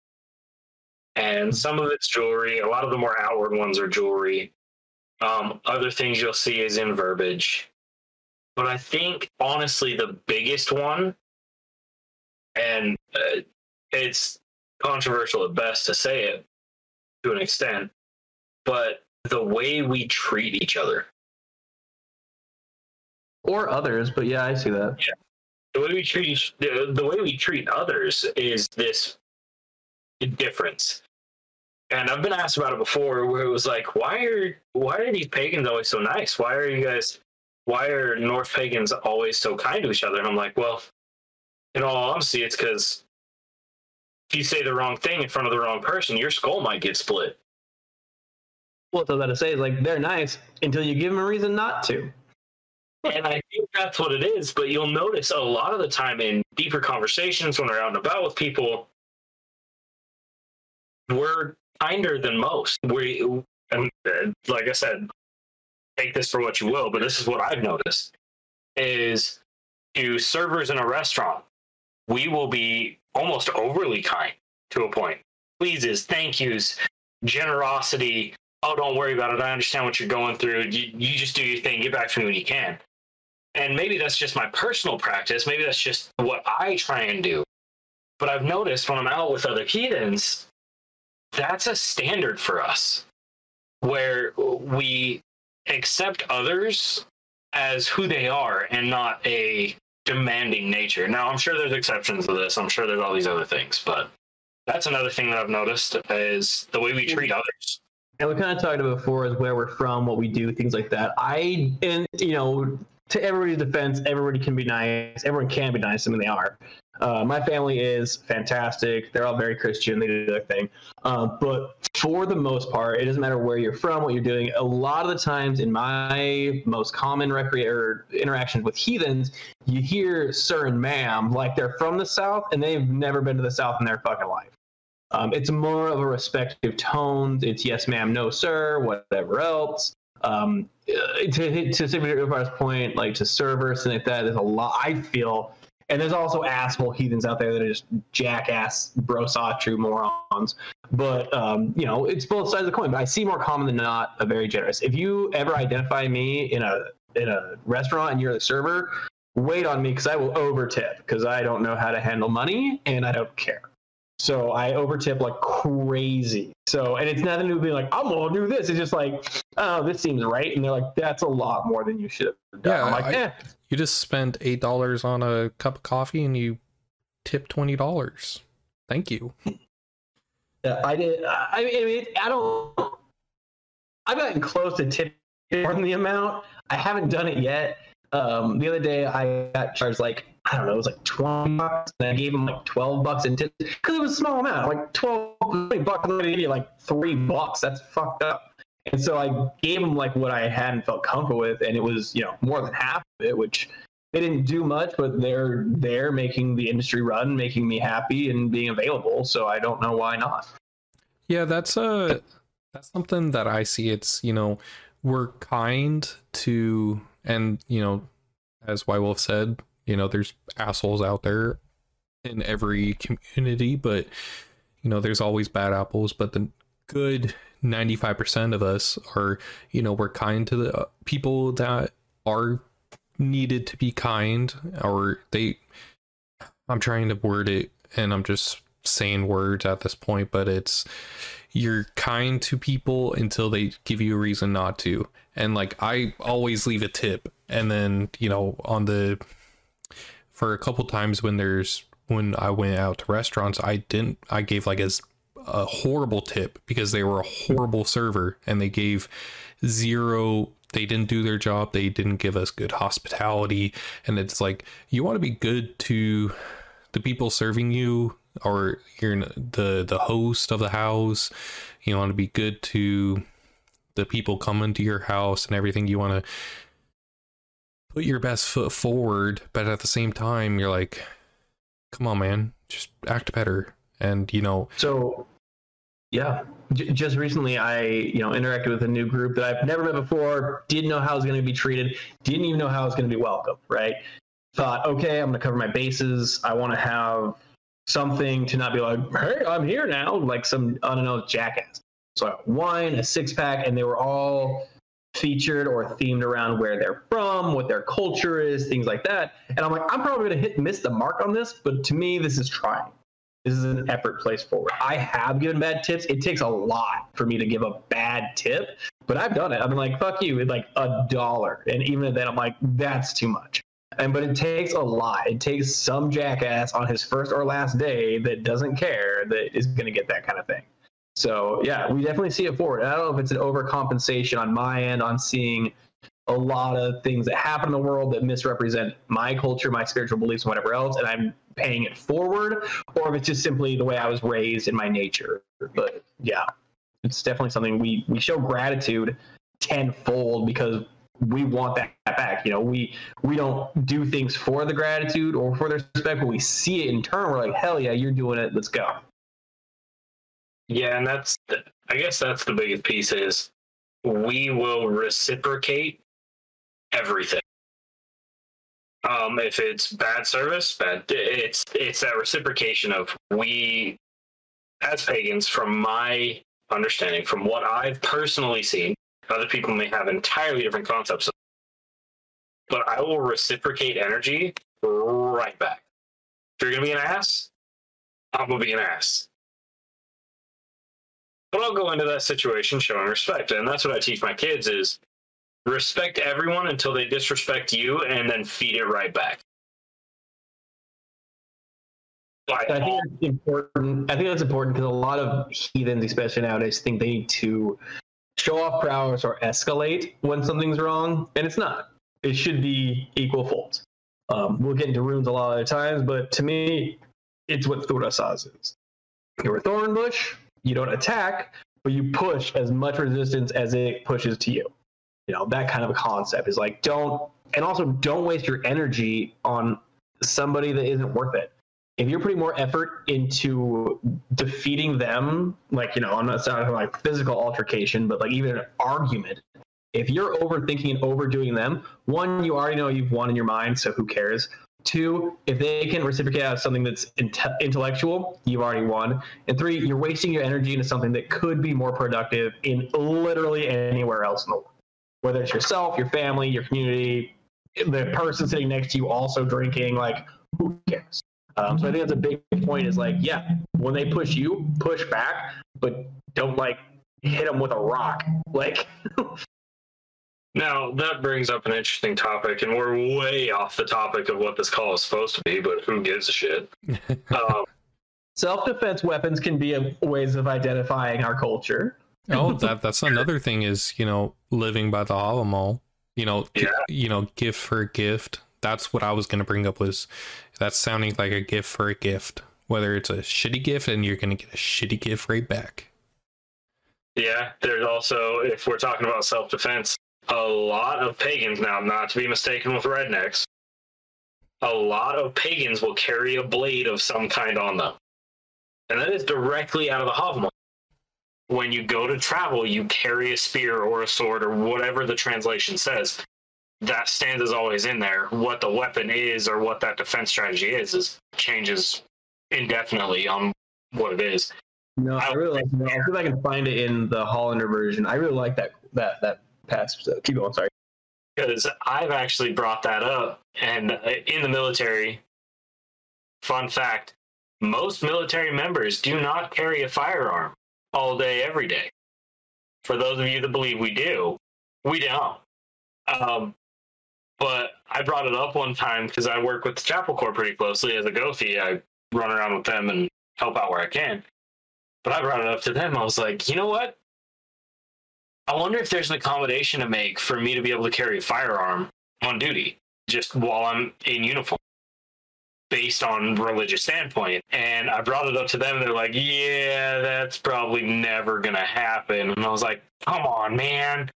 and some of it's jewelry. A lot of the more outward ones are jewelry. Um, other things you'll see is in verbiage, but I think honestly the biggest one, and uh, it's controversial at best to say it to an extent, but the way we treat each other. Or others, but yeah, I see that. Yeah. the way we treat each, the, the way we treat others is this difference and i've been asked about it before where it was like why are why are these pagans always so nice why are you guys why are north pagans always so kind to each other and i'm like well in all honesty it's because if you say the wrong thing in front of the wrong person your skull might get split What I was about to say is like they're nice until you give them a reason not to. And I think that's what it is. But you'll notice a lot of the time in deeper conversations when we're out and about with people, we're kinder than most. We, and uh, like I said, take this for what you will, but this is what I've noticed is to servers in a restaurant, we will be almost overly kind to a point. Pleases, thank yous, generosity. Oh, don't worry about it. I understand what you're going through. You, you just do your thing. Get back to me when you can. And maybe that's just my personal practice. Maybe that's just what I try and do. But I've noticed when I'm out with other heathens, that's a standard for us where we accept others as who they are and not a demanding nature. Now, I'm sure there's exceptions to this. I'm sure there's all these other things, but that's another thing that I've noticed is the way we treat others. And we kind of talked about before is where we're from, what we do, things like that. I and you know, to everybody's defense, everybody can be nice. Everyone can be nice. I mean, they are. Uh, my family is fantastic. They're all very Christian. They do their thing. Uh, but for the most part, it doesn't matter where you're from, what you're doing. A lot of the times, in my most common recre- or interactions with heathens, you hear "sir" and "ma'am" like they're from the South and they've never been to the South in their fucking life. Um, it's more of a respective tone. It's yes, ma'am, no, sir, whatever else. Um, uh, to to Sigmund's point, like to servers and like that, there's a lot. I feel, and there's also asshole heathens out there that are just jackass brosatru morons. But um, you know, it's both sides of the coin. But I see more common than not a very generous. If you ever identify me in a in a restaurant and you're the server, wait on me because I will overtip because I don't know how to handle money and I don't care. So I overtip like crazy. So, and it's nothing to be like, I'm gonna do this. It's just like, oh, this seems right. And they're like, that's a lot more than you should have done. Yeah, I'm like, I- eh. You just spent eight dollars on a cup of coffee and you tip twenty dollars. Thank you. Yeah, I did. I I mean, I don't. I've gotten close to tipping more than the amount. I haven't done it yet. Um, the other day, I got charged like I don't know, it was like twenty bucks, and I gave him like twelve bucks in tips because it was a small amount, like 12, 20 bucks. I'm give you like three bucks. That's fucked up. And so I gave him like what I hadn't felt comfortable with, and it was you know more than half of it, which they didn't do much, but they're they're making the industry run, making me happy and being available. So I don't know why not. Yeah, that's a that's something that I see. It's you know we're kind to, and you know, as White Wolf said, you know, there's assholes out there in every community, but you know, there's always bad apples. But the good ninety five percent of us are, you know, we're kind to the uh, people that are needed to be kind, or they. I'm trying to word it, and I'm just saying words at this point, but it's you're kind to people until they give you a reason not to. And like I always leave a tip and then, you know, on the for a couple times when there's when I went out to restaurants, I didn't I gave like a, a horrible tip because they were a horrible server and they gave zero they didn't do their job, they didn't give us good hospitality. And it's like you want to be good to the people serving you or you're the the host of the house. You want to be good to the people coming to your house and everything. You want to put your best foot forward but at the same time you're like come on man just act better and you know So, yeah, just recently I, you know, interacted with a new group that I've never met before. Didn't know how I was going to be treated. Didn't even know how I was going to be welcomed. Right? Thought, okay, I'm going to cover my bases. I want to have something to not be like, hey, I'm here now, like some unannounced jackass. So I wine, a six pack, and they were all featured or themed around where they're from, what their culture is, things like that. And I'm like, I'm probably going to hit miss the mark on this, but to me, this is trying this is an effort placed forward. I have given bad tips. It takes a lot for me to give a bad tip, but I've done it. I've been like, fuck you, with like a dollar. And even then, I'm like, that's too much. And but it takes a lot. It takes some jackass on his first or last day that doesn't care that is going to get that kind of thing. So yeah, we definitely see it forward. I don't know if it's an overcompensation on my end on seeing a lot of things that happen in the world that misrepresent my culture, my spiritual beliefs, and whatever else, and I'm paying it forward, or if it's just simply the way I was raised in my nature. But yeah, it's definitely something we we show gratitude tenfold because we want that back. You know, we we don't do things for the gratitude or for the respect, but we see it in turn. We're like, hell yeah, you're doing it. Let's go. Yeah, and that's the, I guess that's the biggest piece is we will reciprocate everything. Um, if it's bad service, bad it's it's that reciprocation of we as pagans, from my understanding, from what I've personally seen, other people may have entirely different concepts, but I will reciprocate energy right back. If you're gonna be an ass, I'm gonna be an ass. But I'll go into that situation showing respect, and that's what I teach my kids: is respect everyone until they disrespect you, and then feed it right back. I think it's important. I think that's important because a lot of heathens, especially nowadays, think they need to show off prowess or escalate when something's wrong, and it's not. It should be equal folds. Um, we'll get into runes a lot of times, but to me, it's what Thurisaz is. You're a thorn bush. You don't attack, but you push as much resistance as it pushes to you. You know that kind of a concept is like don't, and also don't waste your energy on somebody that isn't worth it if you're putting more effort into defeating them, like you know, I'm not sounding like physical altercation, but like even an argument. If you're overthinking and overdoing them, one, you already know you've won in your mind, so who cares? Two, if they can reciprocate out something that's inte- intellectual, you've already won. And three, you're wasting your energy into something that could be more productive in literally anywhere else in the world. Whether it's yourself, your family, your community, the person sitting next to you also drinking, like who cares? Um, so I think that's a big point. Is like, yeah, when they push you, push back, but don't like hit them with a rock. Like, Now that brings up an interesting topic, and we're way off the topic of what this call is supposed to be, but who gives a shit? um, self-defense weapons can be a, ways of identifying our culture. oh, that that's another thing is you know living by the Havamal. You know, Yeah. you know, gift for a gift. That's what I was gonna bring up. Was that's sounding like a gift for a gift? Whether it's a shitty gift and you're gonna get a shitty gift right back. yeah, there's also, if we're talking about self defense, a lot of pagans now, not to be mistaken with rednecks, a lot of pagans will carry a blade of some kind on them. And that is directly out of the Havamal. When you go to travel, you carry a spear or a sword or whatever the translation says. That stanza is always in there. What the weapon is or what that defense strategy is is changes indefinitely on what it is. No, I really like. I'll see if I can find it in the Hollander version. I really like that that that passage. So keep going. Sorry. because I've actually brought that up. And uh, in the military, fun fact most military members do not carry a firearm all day, every day. For those of you that believe we do, we don't. Um, but I brought it up one time because I work with the Chapel Corps pretty closely as a Gothi. I run around with them and help out where I can. But I brought it up to them. I was like, you know what? I wonder if there's an accommodation to make for me to be able to carry a firearm on duty just while I'm in uniform based on religious standpoint. And I brought it up to them and they're like, yeah, that's probably never going to happen. And I was like, come on, man.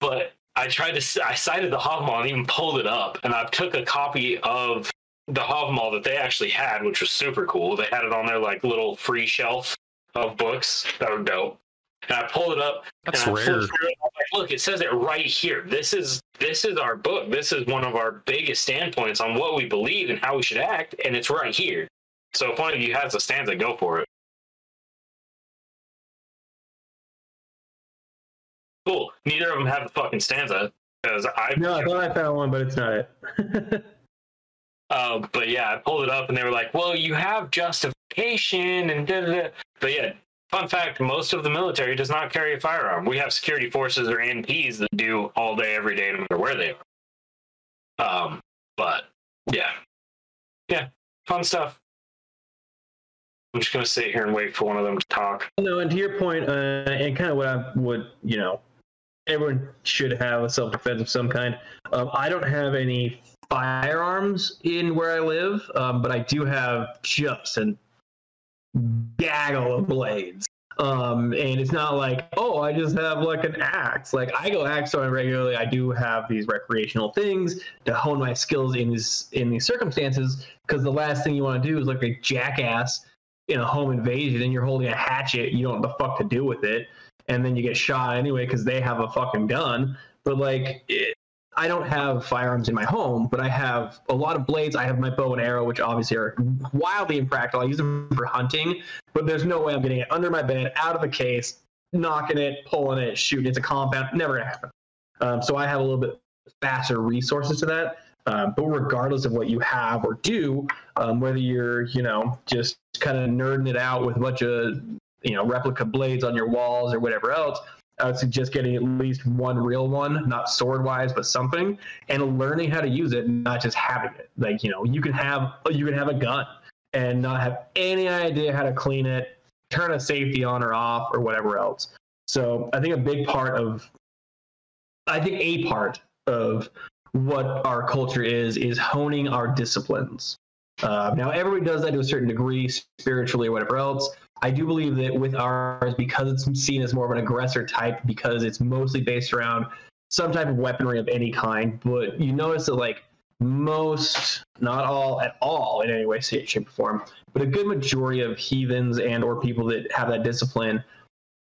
But I tried to, I cited the Havamal and even pulled it up. And I took a copy of the Havamal that they actually had, which was super cool. They had it on their like little free shelf of books that were dope. And I pulled it up That's and I rare. through it, I'm like, look, it says it right here. This is this is our book. This is one of our biggest standpoints on what we believe and how we should act, and it's right here. So if one of you has a stanza, go for it. Cool. Neither of them have the fucking stanza because I. No, I thought I found one, but it's not it. Uh, but yeah, I pulled it up and they were like, "Well, you have justification and da da da." But yeah, fun fact: most of the military does not carry a firearm. We have security forces or MPs that do all day, every day, no matter where they are. Um, but yeah, yeah, fun stuff. I'm just gonna sit here and wait for one of them to talk. no, and to your point, uh, and kind of what I would, you know, everyone should have a self-defense of some kind. Um, I don't have any firearms in where I live, um, but I do have just a gaggle of blades. Um, and it's not like, oh, I just have like an axe. Like I go axe throwing regularly. I do have these recreational things to hone my skills in these in these circumstances. Because the last thing you want to do is look like a jackass in a home invasion, and you're holding a hatchet. You don't know what the fuck to do with it, and then you get shot anyway because they have a fucking gun. But like, it, I don't have firearms in my home, but I have a lot of blades. I have my bow and arrow, which obviously are wildly impractical. I use them for hunting, but there's no way I'm getting it under my bed, out of the case, knocking it, pulling it, shooting. It's a compound. Never gonna happen. Um, so I have a little bit faster resources to that. Um, but regardless of what you have or do, um, whether you're, you know, just kind of nerding it out with a bunch of, you know, replica blades on your walls or whatever else, I would suggest getting at least one real one, not sword wise, but something, and learning how to use it, not just having it. Like, you know, you can have you can have a gun and not have any idea how to clean it, turn a safety on or off, or whatever else. So I think a big part of I think a part of what our culture is is honing our disciplines. Uh, now, everybody does that to a certain degree, spiritually or whatever else. I do believe that with ours, because it's seen as more of an aggressor type, because it's mostly based around some type of weaponry of any kind. But you notice that, like, most, not all at all, in any way, shape, or form, but a good majority of heathens and or people that have that discipline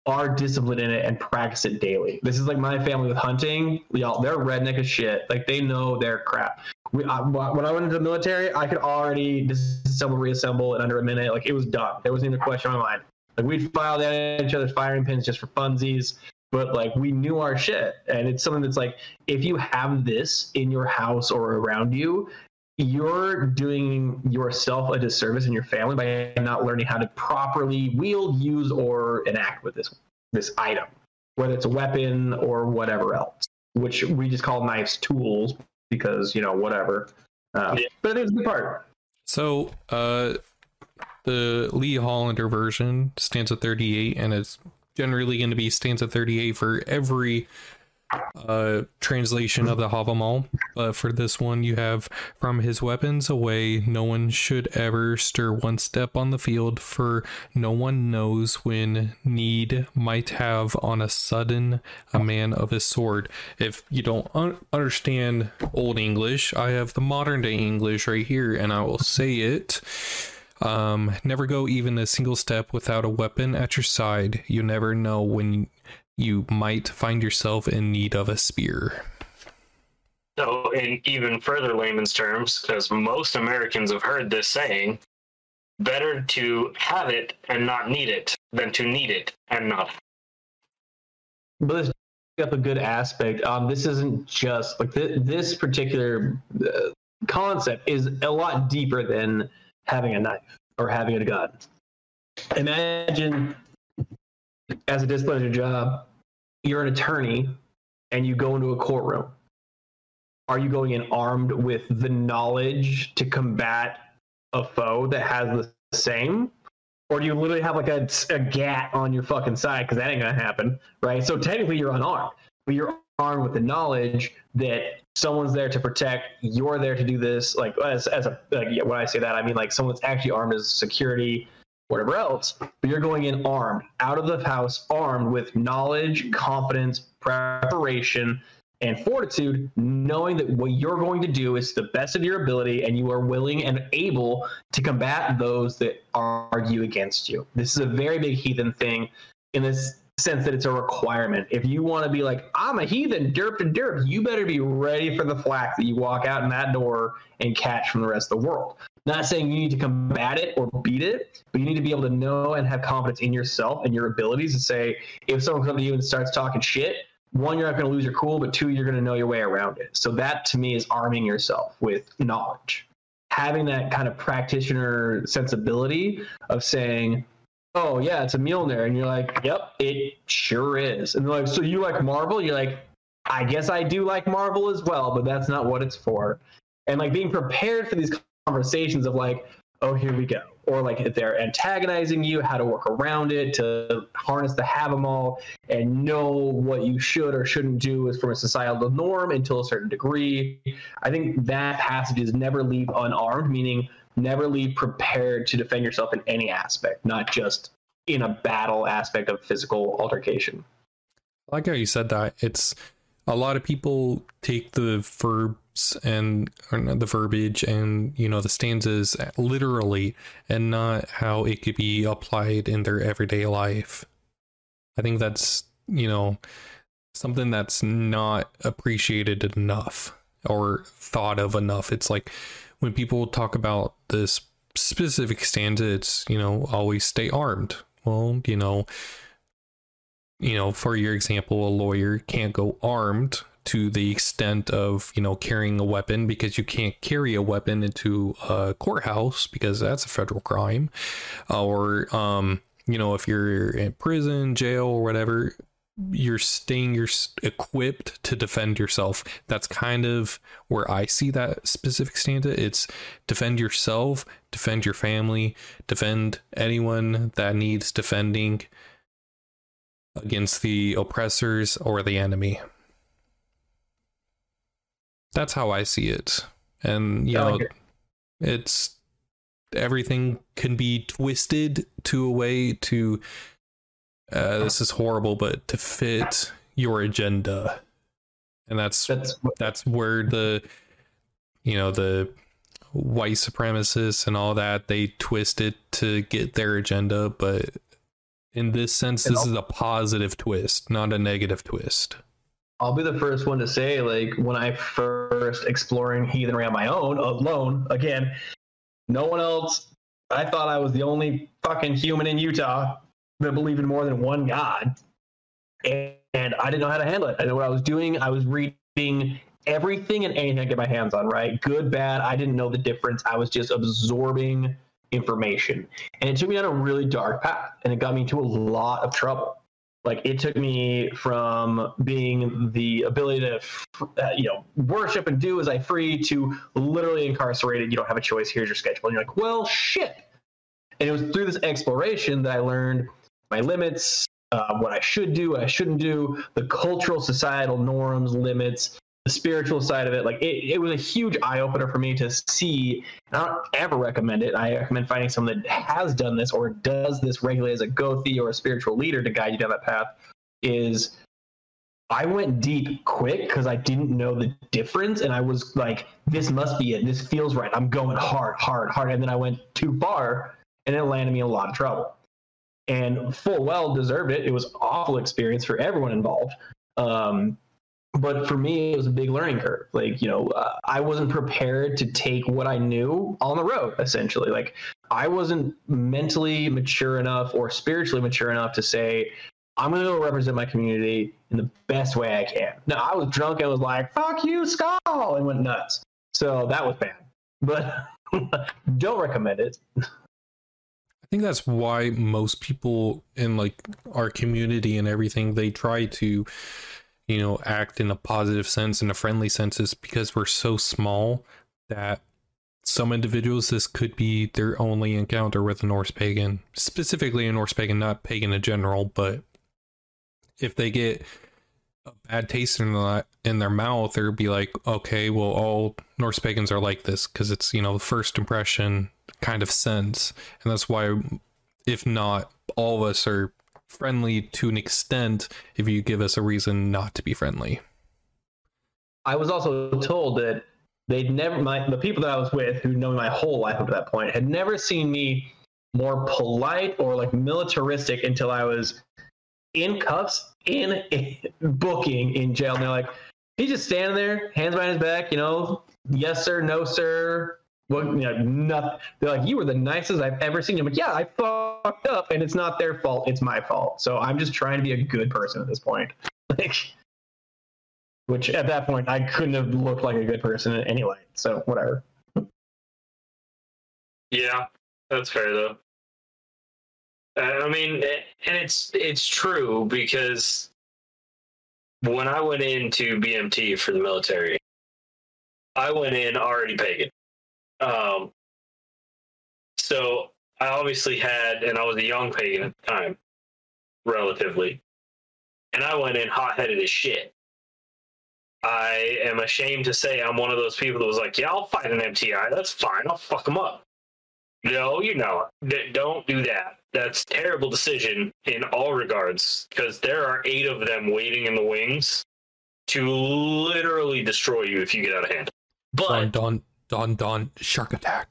are disciplined in it and practice it daily. This is like my family with hunting. Y'all, they're redneck as shit. Like they know their crap. We, I, when I went into the military, I could already disassemble, reassemble in under a minute. Like it was done. There wasn't even a question on my mind. Like we'd file down each other's firing pins just for funsies. But like we knew our shit, and it's something that's like if you have this in your house or around you, you're doing yourself a disservice and your family by not learning how to properly wield, use, or enact with this this item, whether it's a weapon or whatever else, which we just call knives tools because you know whatever. Uh, Yeah. But I think it's a good part. So, uh, the Lee Hollander version stands at 38, and it's generally going to be stands at 38 for every uh, translation of the Havamal. But for this one, you have from his weapons away, no one should ever stir one step on the field, for no one knows when need might have on a sudden a man of his sword. If you don't un- understand Old English, I have the modern day English right here, and I will say it. Um, never go even a single step without a weapon at your side. You never know when you might find yourself in need of a spear. So, in even further layman's terms, because most Americans have heard this saying, better to have it and not need it than to need it and not. But let's pick up a good aspect. Um, this isn't just like th- this particular uh, concept is a lot deeper than having a knife or having a gun. Imagine, as a disciplinary job, you're an attorney and you go into a courtroom. Are you going in armed with the knowledge to combat a foe that has the same? Or do you literally have like a, a gat on your fucking side? Because that ain't gonna happen, right? So technically you're unarmed, but you're armed with the knowledge that someone's there to protect. You're there to do this. Like as as a like, yeah, when I say that, I mean like someone's actually armed as security, whatever else. But you're going in armed, out of the house, armed with knowledge, confidence, preparation, and fortitude, knowing that what you're going to do is the best of your ability, and you are willing and able to combat those that argue against you. This is a very big heathen thing in this sense that it's a requirement. If you want to be like, I'm a heathen, derp to derp, you better be ready for the flack that you walk out in that door and catch from the rest of the world. Not saying you need to combat it or beat it, but you need to be able to know and have confidence in yourself and your abilities to say, if someone comes up to you and starts talking shit, one, you're not going to lose your cool, but two, you're going to know your way around it. So that to me is arming yourself with knowledge. Having that kind of practitioner sensibility of saying, oh, yeah, it's a Mjolnir. And you're like, yep, it sure is. And they're like, so you like Marvel? You're like, I guess I do like Marvel as well, but that's not what it's for. And like being prepared for these conversations of like, oh, here we go. Or like if they're antagonizing you, how to work around it, to harness the Havamal and know what you should or shouldn't do is from a societal norm until a certain degree. I think that passage is never leave unarmed, meaning never leave prepared to defend yourself in any aspect, not just in a battle aspect of physical altercation. I like how you said that. It's a lot of people take the verbs and the verbiage and you know the stanzas literally and not how it could be applied in their everyday life. I think that's you know something that's not appreciated enough or thought of enough. It's like when people talk about this specific stanza, it's you know always stay armed. Well, you know, you know, for your example, a lawyer can't go armed to the extent of you know carrying a weapon because you can't carry a weapon into a courthouse because that's a federal crime, or um, you know, if you're in prison, jail, or whatever, you're staying you're equipped to defend yourself. That's kind of where i see that specific stanza it's defend yourself defend your family defend anyone that needs defending against the oppressors or the enemy. That's how i see it. And you know it. it's everything can be twisted to a way to uh, this is horrible, but to fit your agenda, and that's That's that's where the you know the white supremacists and all that they twist it to get their agenda, but in this sense, this is a positive twist, not a negative twist. I'll be the first one to say, like, when I first exploring heathenry on my own, alone, again, no one else. I thought I was the only fucking human in Utah that believed in more than one God. And, and I didn't know how to handle it. I know what I was doing. I was reading everything and anything I get my hands on, right? Good, bad. I didn't know the difference. I was just absorbing information. And it took me on a really dark path and it got me into a lot of trouble. Like it took me from being the ability to, uh, you know, worship and do as I free to literally incarcerated. You don't have a choice. Here's your schedule. And you're like, well, shit. And it was through this exploration that I learned my limits, uh, what I should do, what I shouldn't do, the cultural, societal norms, limits, the spiritual side of it. Like it, it was a huge eye opener for me to see. I don't ever recommend it. I recommend finding someone that has done this or does this regularly as a gothi or a spiritual leader to guide you down that path. Is I went deep quick because I didn't know the difference, and I was like, "This must be it. This feels right. I'm going hard, hard, hard." And then I went too far, and it landed me a lot of trouble. And full well deserved it. It was awful experience for everyone involved. Um, but for me it was a big learning curve. Like you know uh, i wasn't prepared to take what i knew on the road essentially. Like i wasn't mentally mature enough or spiritually mature enough to say i'm going to go represent my community in the best way i can. Now i was drunk and was like fuck you skull and went nuts. So that was bad. But don't recommend it. I think that's why most people in like our community and everything they try to you know, act in a positive sense, in a friendly sense, is because we're so small that some individuals this could be their only encounter with a Norse pagan, specifically a Norse pagan, not pagan in general, but if they get a bad taste in the, in their mouth, or be like, okay, well, all Norse pagans are like this because it's you know the first impression kind of sense, and that's why, if not all of us are friendly to an extent if you give us a reason not to be friendly. I was also told that they'd never my the people that I was with who know my whole life up to that point had never seen me more polite or like militaristic until I was in cuffs in booking in jail. And they're like, he's just standing there, hands behind his back, you know, yes sir, no sir, well, you know, nothing. They're like, you were the nicest I've ever seen. I'm like, yeah, I fucked up, and it's not their fault. It's my fault. So I'm just trying to be a good person at this point. Like, which at that point I couldn't have looked like a good person anyway. So whatever. Yeah, that's fair though. Uh, I mean, and it's it's true because when I went into BMT for the military, I went in already pagan. Um, so I obviously had, and I was a young pagan at the time, relatively, and I went in hot headed as shit. I am ashamed to say I'm one of those people that was like, yeah, I'll fight an MTI. That's fine. I'll fuck them up. No, you know, don't do that. That's terrible decision in all regards because there are eight of them waiting in the wings to literally destroy you if you get out of hand. But don't Don Don Shark Attack.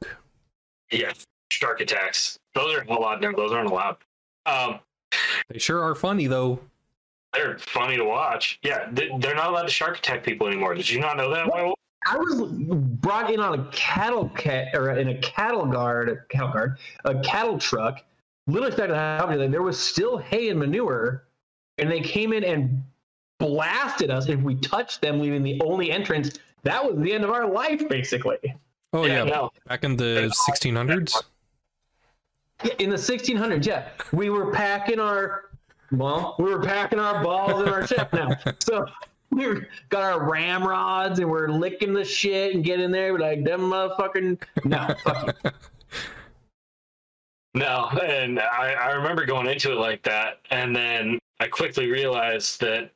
Yeah, shark attacks. Those are a lot. Those aren't allowed. Um, they sure are funny though. They're funny to watch. Yeah, they're not allowed to shark attack people anymore. Did you not know that? What? I was brought in on a cattle cat or in a cattle guard, cattle guard, a cattle truck. Little expected to happen. There was still hay and manure, and they came in and blasted us if we touched them, leaving the only entrance that was the end of our life, basically. Oh yeah, yeah. back in the 1600s. Yeah, in the 1600s, yeah, we were packing our well, we were packing our balls in our ship now. So we were, got our ramrods and we're licking the shit and getting there. We're like, them motherfucking no, fuck you. No, and I, I remember going into it like that, and then I quickly realized that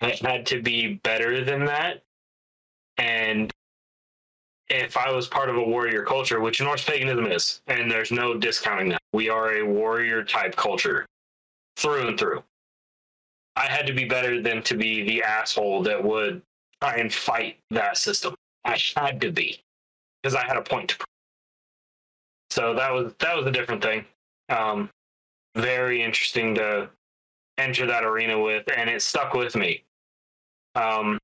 I had to be better than that and if I was part of a warrior culture, which Norse paganism is, and there's no discounting that, we are a warrior type culture through and through. I had to be better than to be the asshole that would try and fight that system. I had to be because I had a point to prove. So that was that was a different thing. Um, very interesting to enter that arena with, and it stuck with me. Um,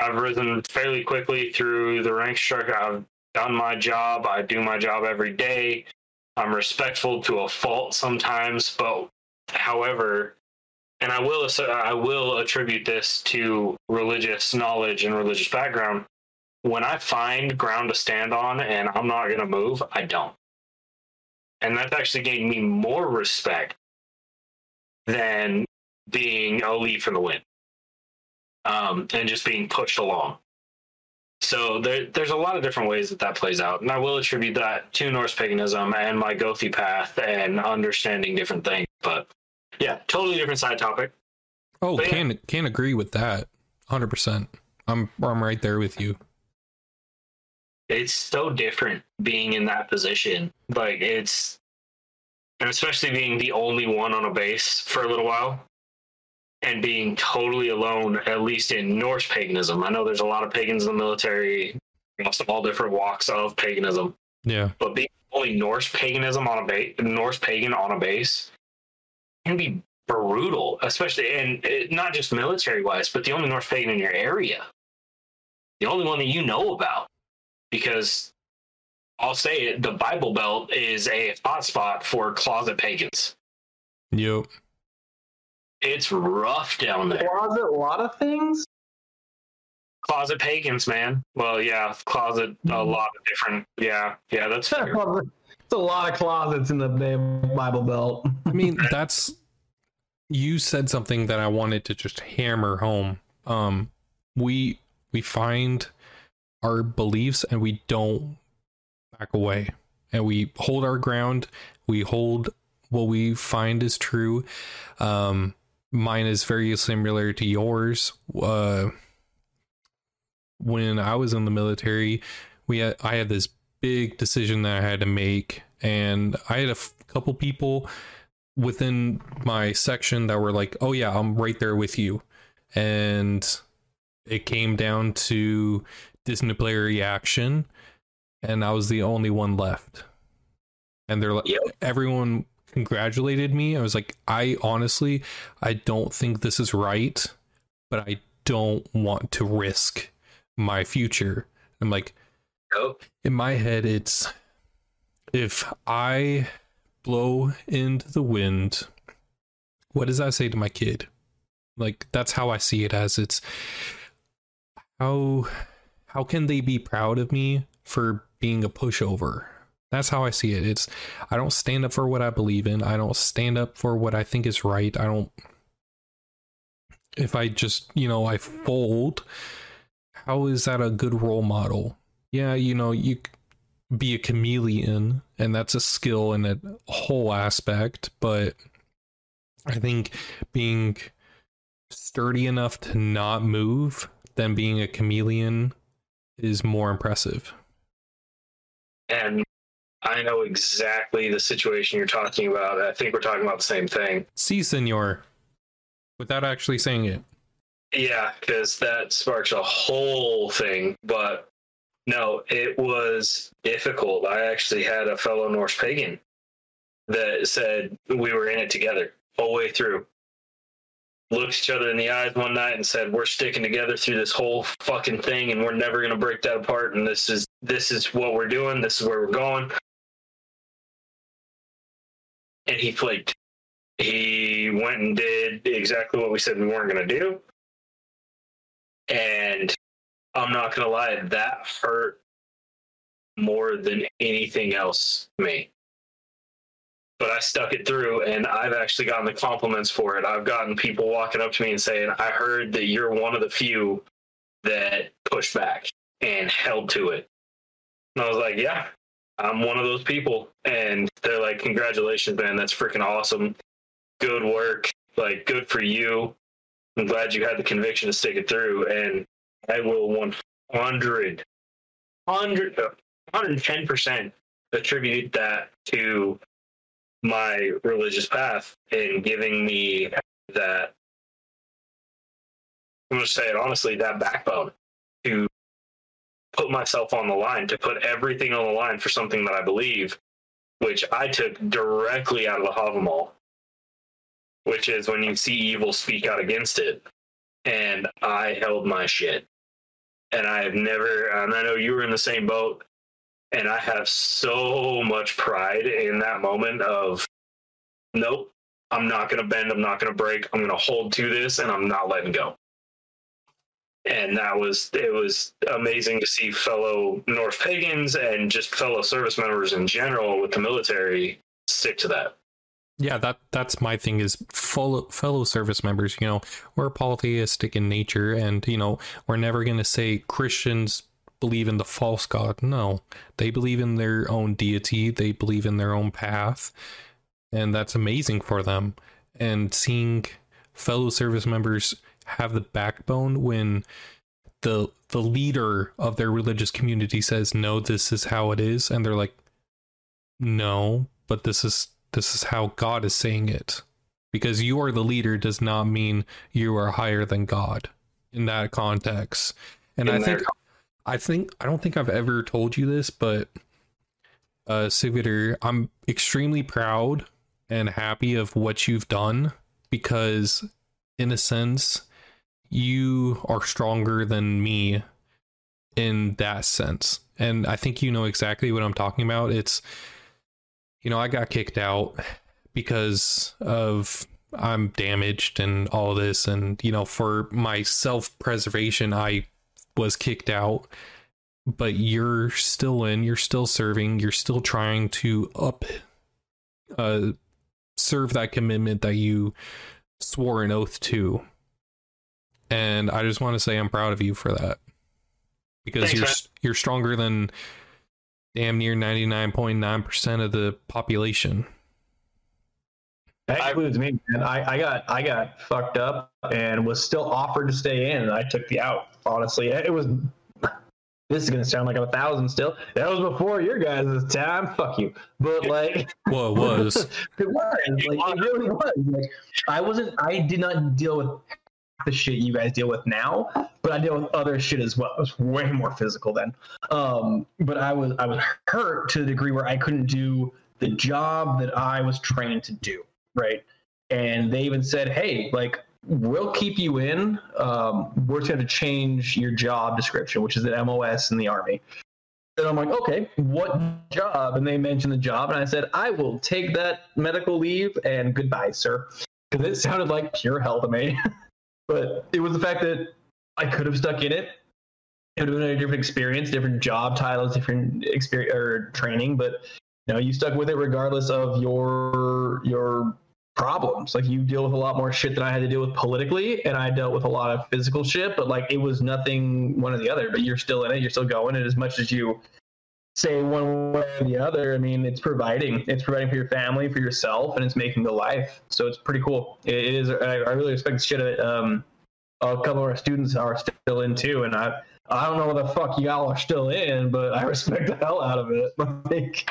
I've risen fairly quickly through the rank structure. I've done my job. I do my job every day. I'm respectful to a fault sometimes, but however, and I will I will attribute this to religious knowledge and religious background. When I find ground to stand on and I'm not going to move, I don't. And that's actually gained me more respect than being a leaf in the wind um, and just being pushed along. So there, there's a lot of different ways that that plays out, and I will attribute that to Norse paganism and my Gothi path and understanding different things. But yeah, totally different side topic. Oh, But yeah. can can agree with that. 100%. I'm I'm right there with you. It's so different being in that position. Like it's, and especially being the only one on a base for a little while, and being totally alone. At least in Norse paganism, I know there's a lot of pagans in the military, across all different walks of paganism. Yeah. but being only Norse paganism on a base, Norse pagan on a base, can be brutal, especially and it, not just military wise, but the only Norse pagan in your area, the only one that you know about, because I'll say it, the Bible Belt is a hotspot for closet pagans. Yep. It's rough down there. Closet, a lot of things. Closet pagans, man. Well, yeah, closet, a lot of different. Yeah, yeah, that's fair. It's a lot of closets in the Bible Belt. I mean, that's you said something that I wanted to just hammer home. Um we we find our beliefs and we don't back away. And we hold our ground. We hold what we find is true. Um mine is very similar to yours. Uh when I was in the military, we had I had this big decision that I had to make, and I had a f- couple people within my section that were like, "Oh yeah, I'm right there with you," and it came down to disciplinary action, and I was the only one left. And they're like, Yep. everyone congratulated me. I was like, I honestly, I don't think this is right, but I don't want to risk my future. I'm like, Nope. in my head, it's if I blow into the wind, what does that say to my kid? Like that's how I see it as it's how how can they be proud of me for being a pushover? That's how I see it. It's I don't stand up for what I believe in. I don't stand up for what I think is right. I don't if I just, you know, I fold, how is that a good role model? Yeah, you know, you be a chameleon and that's a skill and a whole aspect, but I think being sturdy enough to not move than being a chameleon is more impressive. And I know exactly the situation you're talking about. I think we're talking about the same thing. See, senor, without actually saying it. Yeah, because that sparks a whole thing. But no, it was difficult. I actually had a fellow Norse pagan that said we were in it together whole way through. Looked each other in the eyes one night and said, "We're sticking together through this whole fucking thing, and we're never gonna break that apart. And this is this is what we're doing. This is where we're going." And he flaked. He went and did exactly what we said we weren't gonna do. And I'm not gonna lie, that hurt more than anything else me. But I stuck it through and I've actually gotten the compliments for it. I've gotten people walking up to me and saying, I heard that you're one of the few that pushed back and held to it. And I was like, Yeah, I'm one of those people. And they're like, Congratulations, man, that's freaking awesome. Good work. Like, good for you. I'm glad you had the conviction to stick it through, and I will 100, 100, 110% uh, attribute that to my religious path and giving me that. I'm going to say it honestly, that backbone put myself on the line, to put everything on the line for something that I believe, which I took directly out of the Havamal which is when you see evil, speak out against it. And I held my shit. And I have never, and I know you were in the same boat. And I have so much pride in that moment of, nope, I'm not going to bend. I'm not going to break. I'm going to hold to this and I'm not letting go. And that was, it was amazing to see fellow Norse pagans and just fellow service members in general with the military stick to that. Yeah, that that's my thing is fellow fellow service members, you know, we're polytheistic in nature and, you know, we're never going to say Christians believe in the false god. No. They believe in their own deity, they believe in their own path, and that's amazing for them. And seeing fellow service members have the backbone when the the leader of their religious community says no this is how it is and they're like no but this is this is how God is saying it. Because you are the leader does not mean you are higher than God in that context. And in I think I think I don't think I've ever told you this, but uh Sigvitor, I'm extremely proud and happy of what you've done because in a sense you are stronger than me in that sense. And I think you know exactly what I'm talking about. It's you know, I got kicked out because of I'm damaged and all this and you know, for my self-preservation I was kicked out. But you're still in, you're still serving, you're still trying to up uh serve that commitment that you swore an oath to. And I just want to say I'm proud of you for that. Because Thanks, you're man. you're stronger than damn near 99.9% of the population. That includes me, man. I, I got I got fucked up and was still offered to stay in, and I took the out. Honestly, it was. This is gonna sound like a thousand still. That was before your guys' time. Fuck you. But like, well, it was. it was. Like, it really was. Like, I wasn't. I did not deal with the shit you guys deal with now, but I deal with other shit as well. It was way more physical then. Um, but I was I was hurt to the degree where I couldn't do the job that I was trained to do, right? And they even said, "Hey, like we'll keep you in. Um, we're going to change your job description, which is an MOS in the army." And I'm like, "Okay, what job?" And they mentioned the job, and I said, "I will take that medical leave and goodbye, sir." Because it sounded like pure hell to me. But it was the fact that I could have stuck in it. It would have been a different experience, different job titles, different experience or training. But you know, you stuck with it regardless of your your problems. Like you deal with a lot more shit than I had to deal with politically, and I dealt with a lot of physical shit. But like it was nothing one or the other. But you're still in it. You're still going. And as much as you say one way or the other, I mean, it's providing. It's providing for your family, for yourself, and it's making the life. So it's pretty cool. it, is. I, I, really respect the shit it. Um, a couple of our students are still in too, and I. I don't know what the fuck y'all are still in, but I respect the hell out of it. like,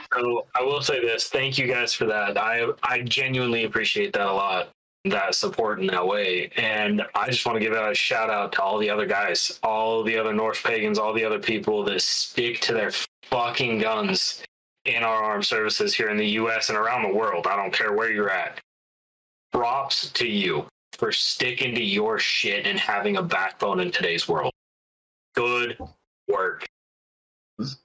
I will say this: thank you guys for that. I I genuinely appreciate that a lot that support in that way. And I just want to give a shout out to all the other guys, all the other Norse pagans, all the other people that stick to their fucking guns in our armed services here in the US and around the world. I don't care where you're at. Props to you for sticking to your shit and having a backbone in today's world. Good work.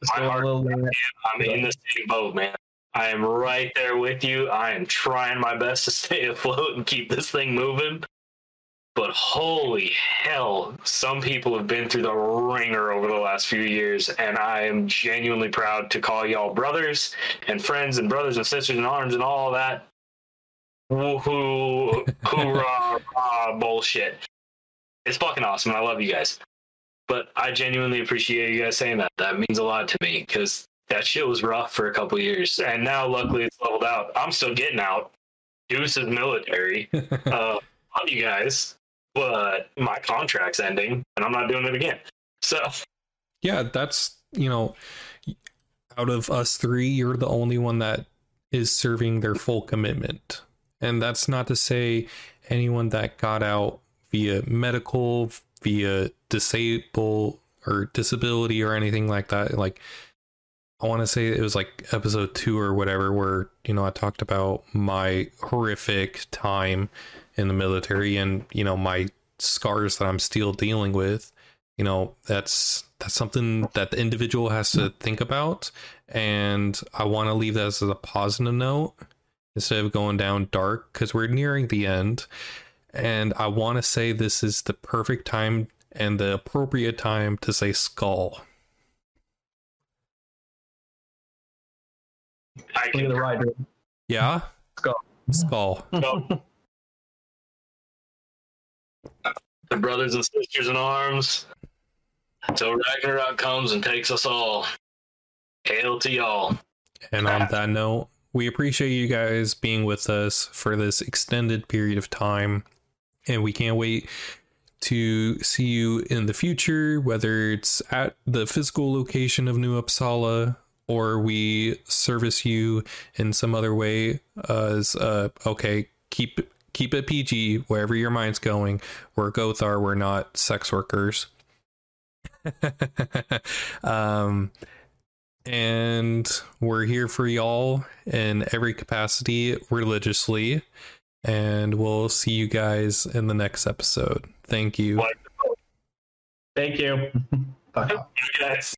Heart, I'm in the same boat, man. I am right there with you. I am trying my best to stay afloat and keep this thing moving. But holy hell, some people have been through the ringer over the last few years, and I am genuinely proud to call y'all brothers and friends and brothers and sisters in arms and all that. Woohoo, hoorah, rah, bullshit. It's fucking awesome. I love you guys. But I genuinely appreciate you guys saying that. That means a lot to me because that shit was rough for a couple years. And now, luckily, it's leveled out. I'm still getting out. Deuce is military. uh, love you guys but my contract's ending and I'm not doing it again. So, yeah, that's, you know, out of us three, you're the only one that is serving their full commitment. And that's not to say anyone that got out via medical, via disable or disability or anything like that. Like, I want to say it was like episode two or whatever, where, you know, I talked about my horrific time in the military and you know my scars that I'm still dealing with you know that's that's something that the individual has to think about and I want to leave that as a positive note instead of going down dark because we're nearing the end. And I want to say this is the perfect time and the appropriate time to say skull. I Look at can the right. dude. Yeah? Skull. Skull. the brothers and sisters in arms until Ragnarok comes and takes us all. Hail to y'all. And on that note, we appreciate you guys being with us for this extended period of time. And we can't wait to see you in the future, whether it's at the physical location of New Uppsala or we service you in some other way as uh okay, keep keep it PG wherever your mind's going. We're Gothar, we're not sex workers. um and we're here for y'all in every capacity religiously and we'll see you guys in the next episode thank you Like- Thank you. Bye. Yes.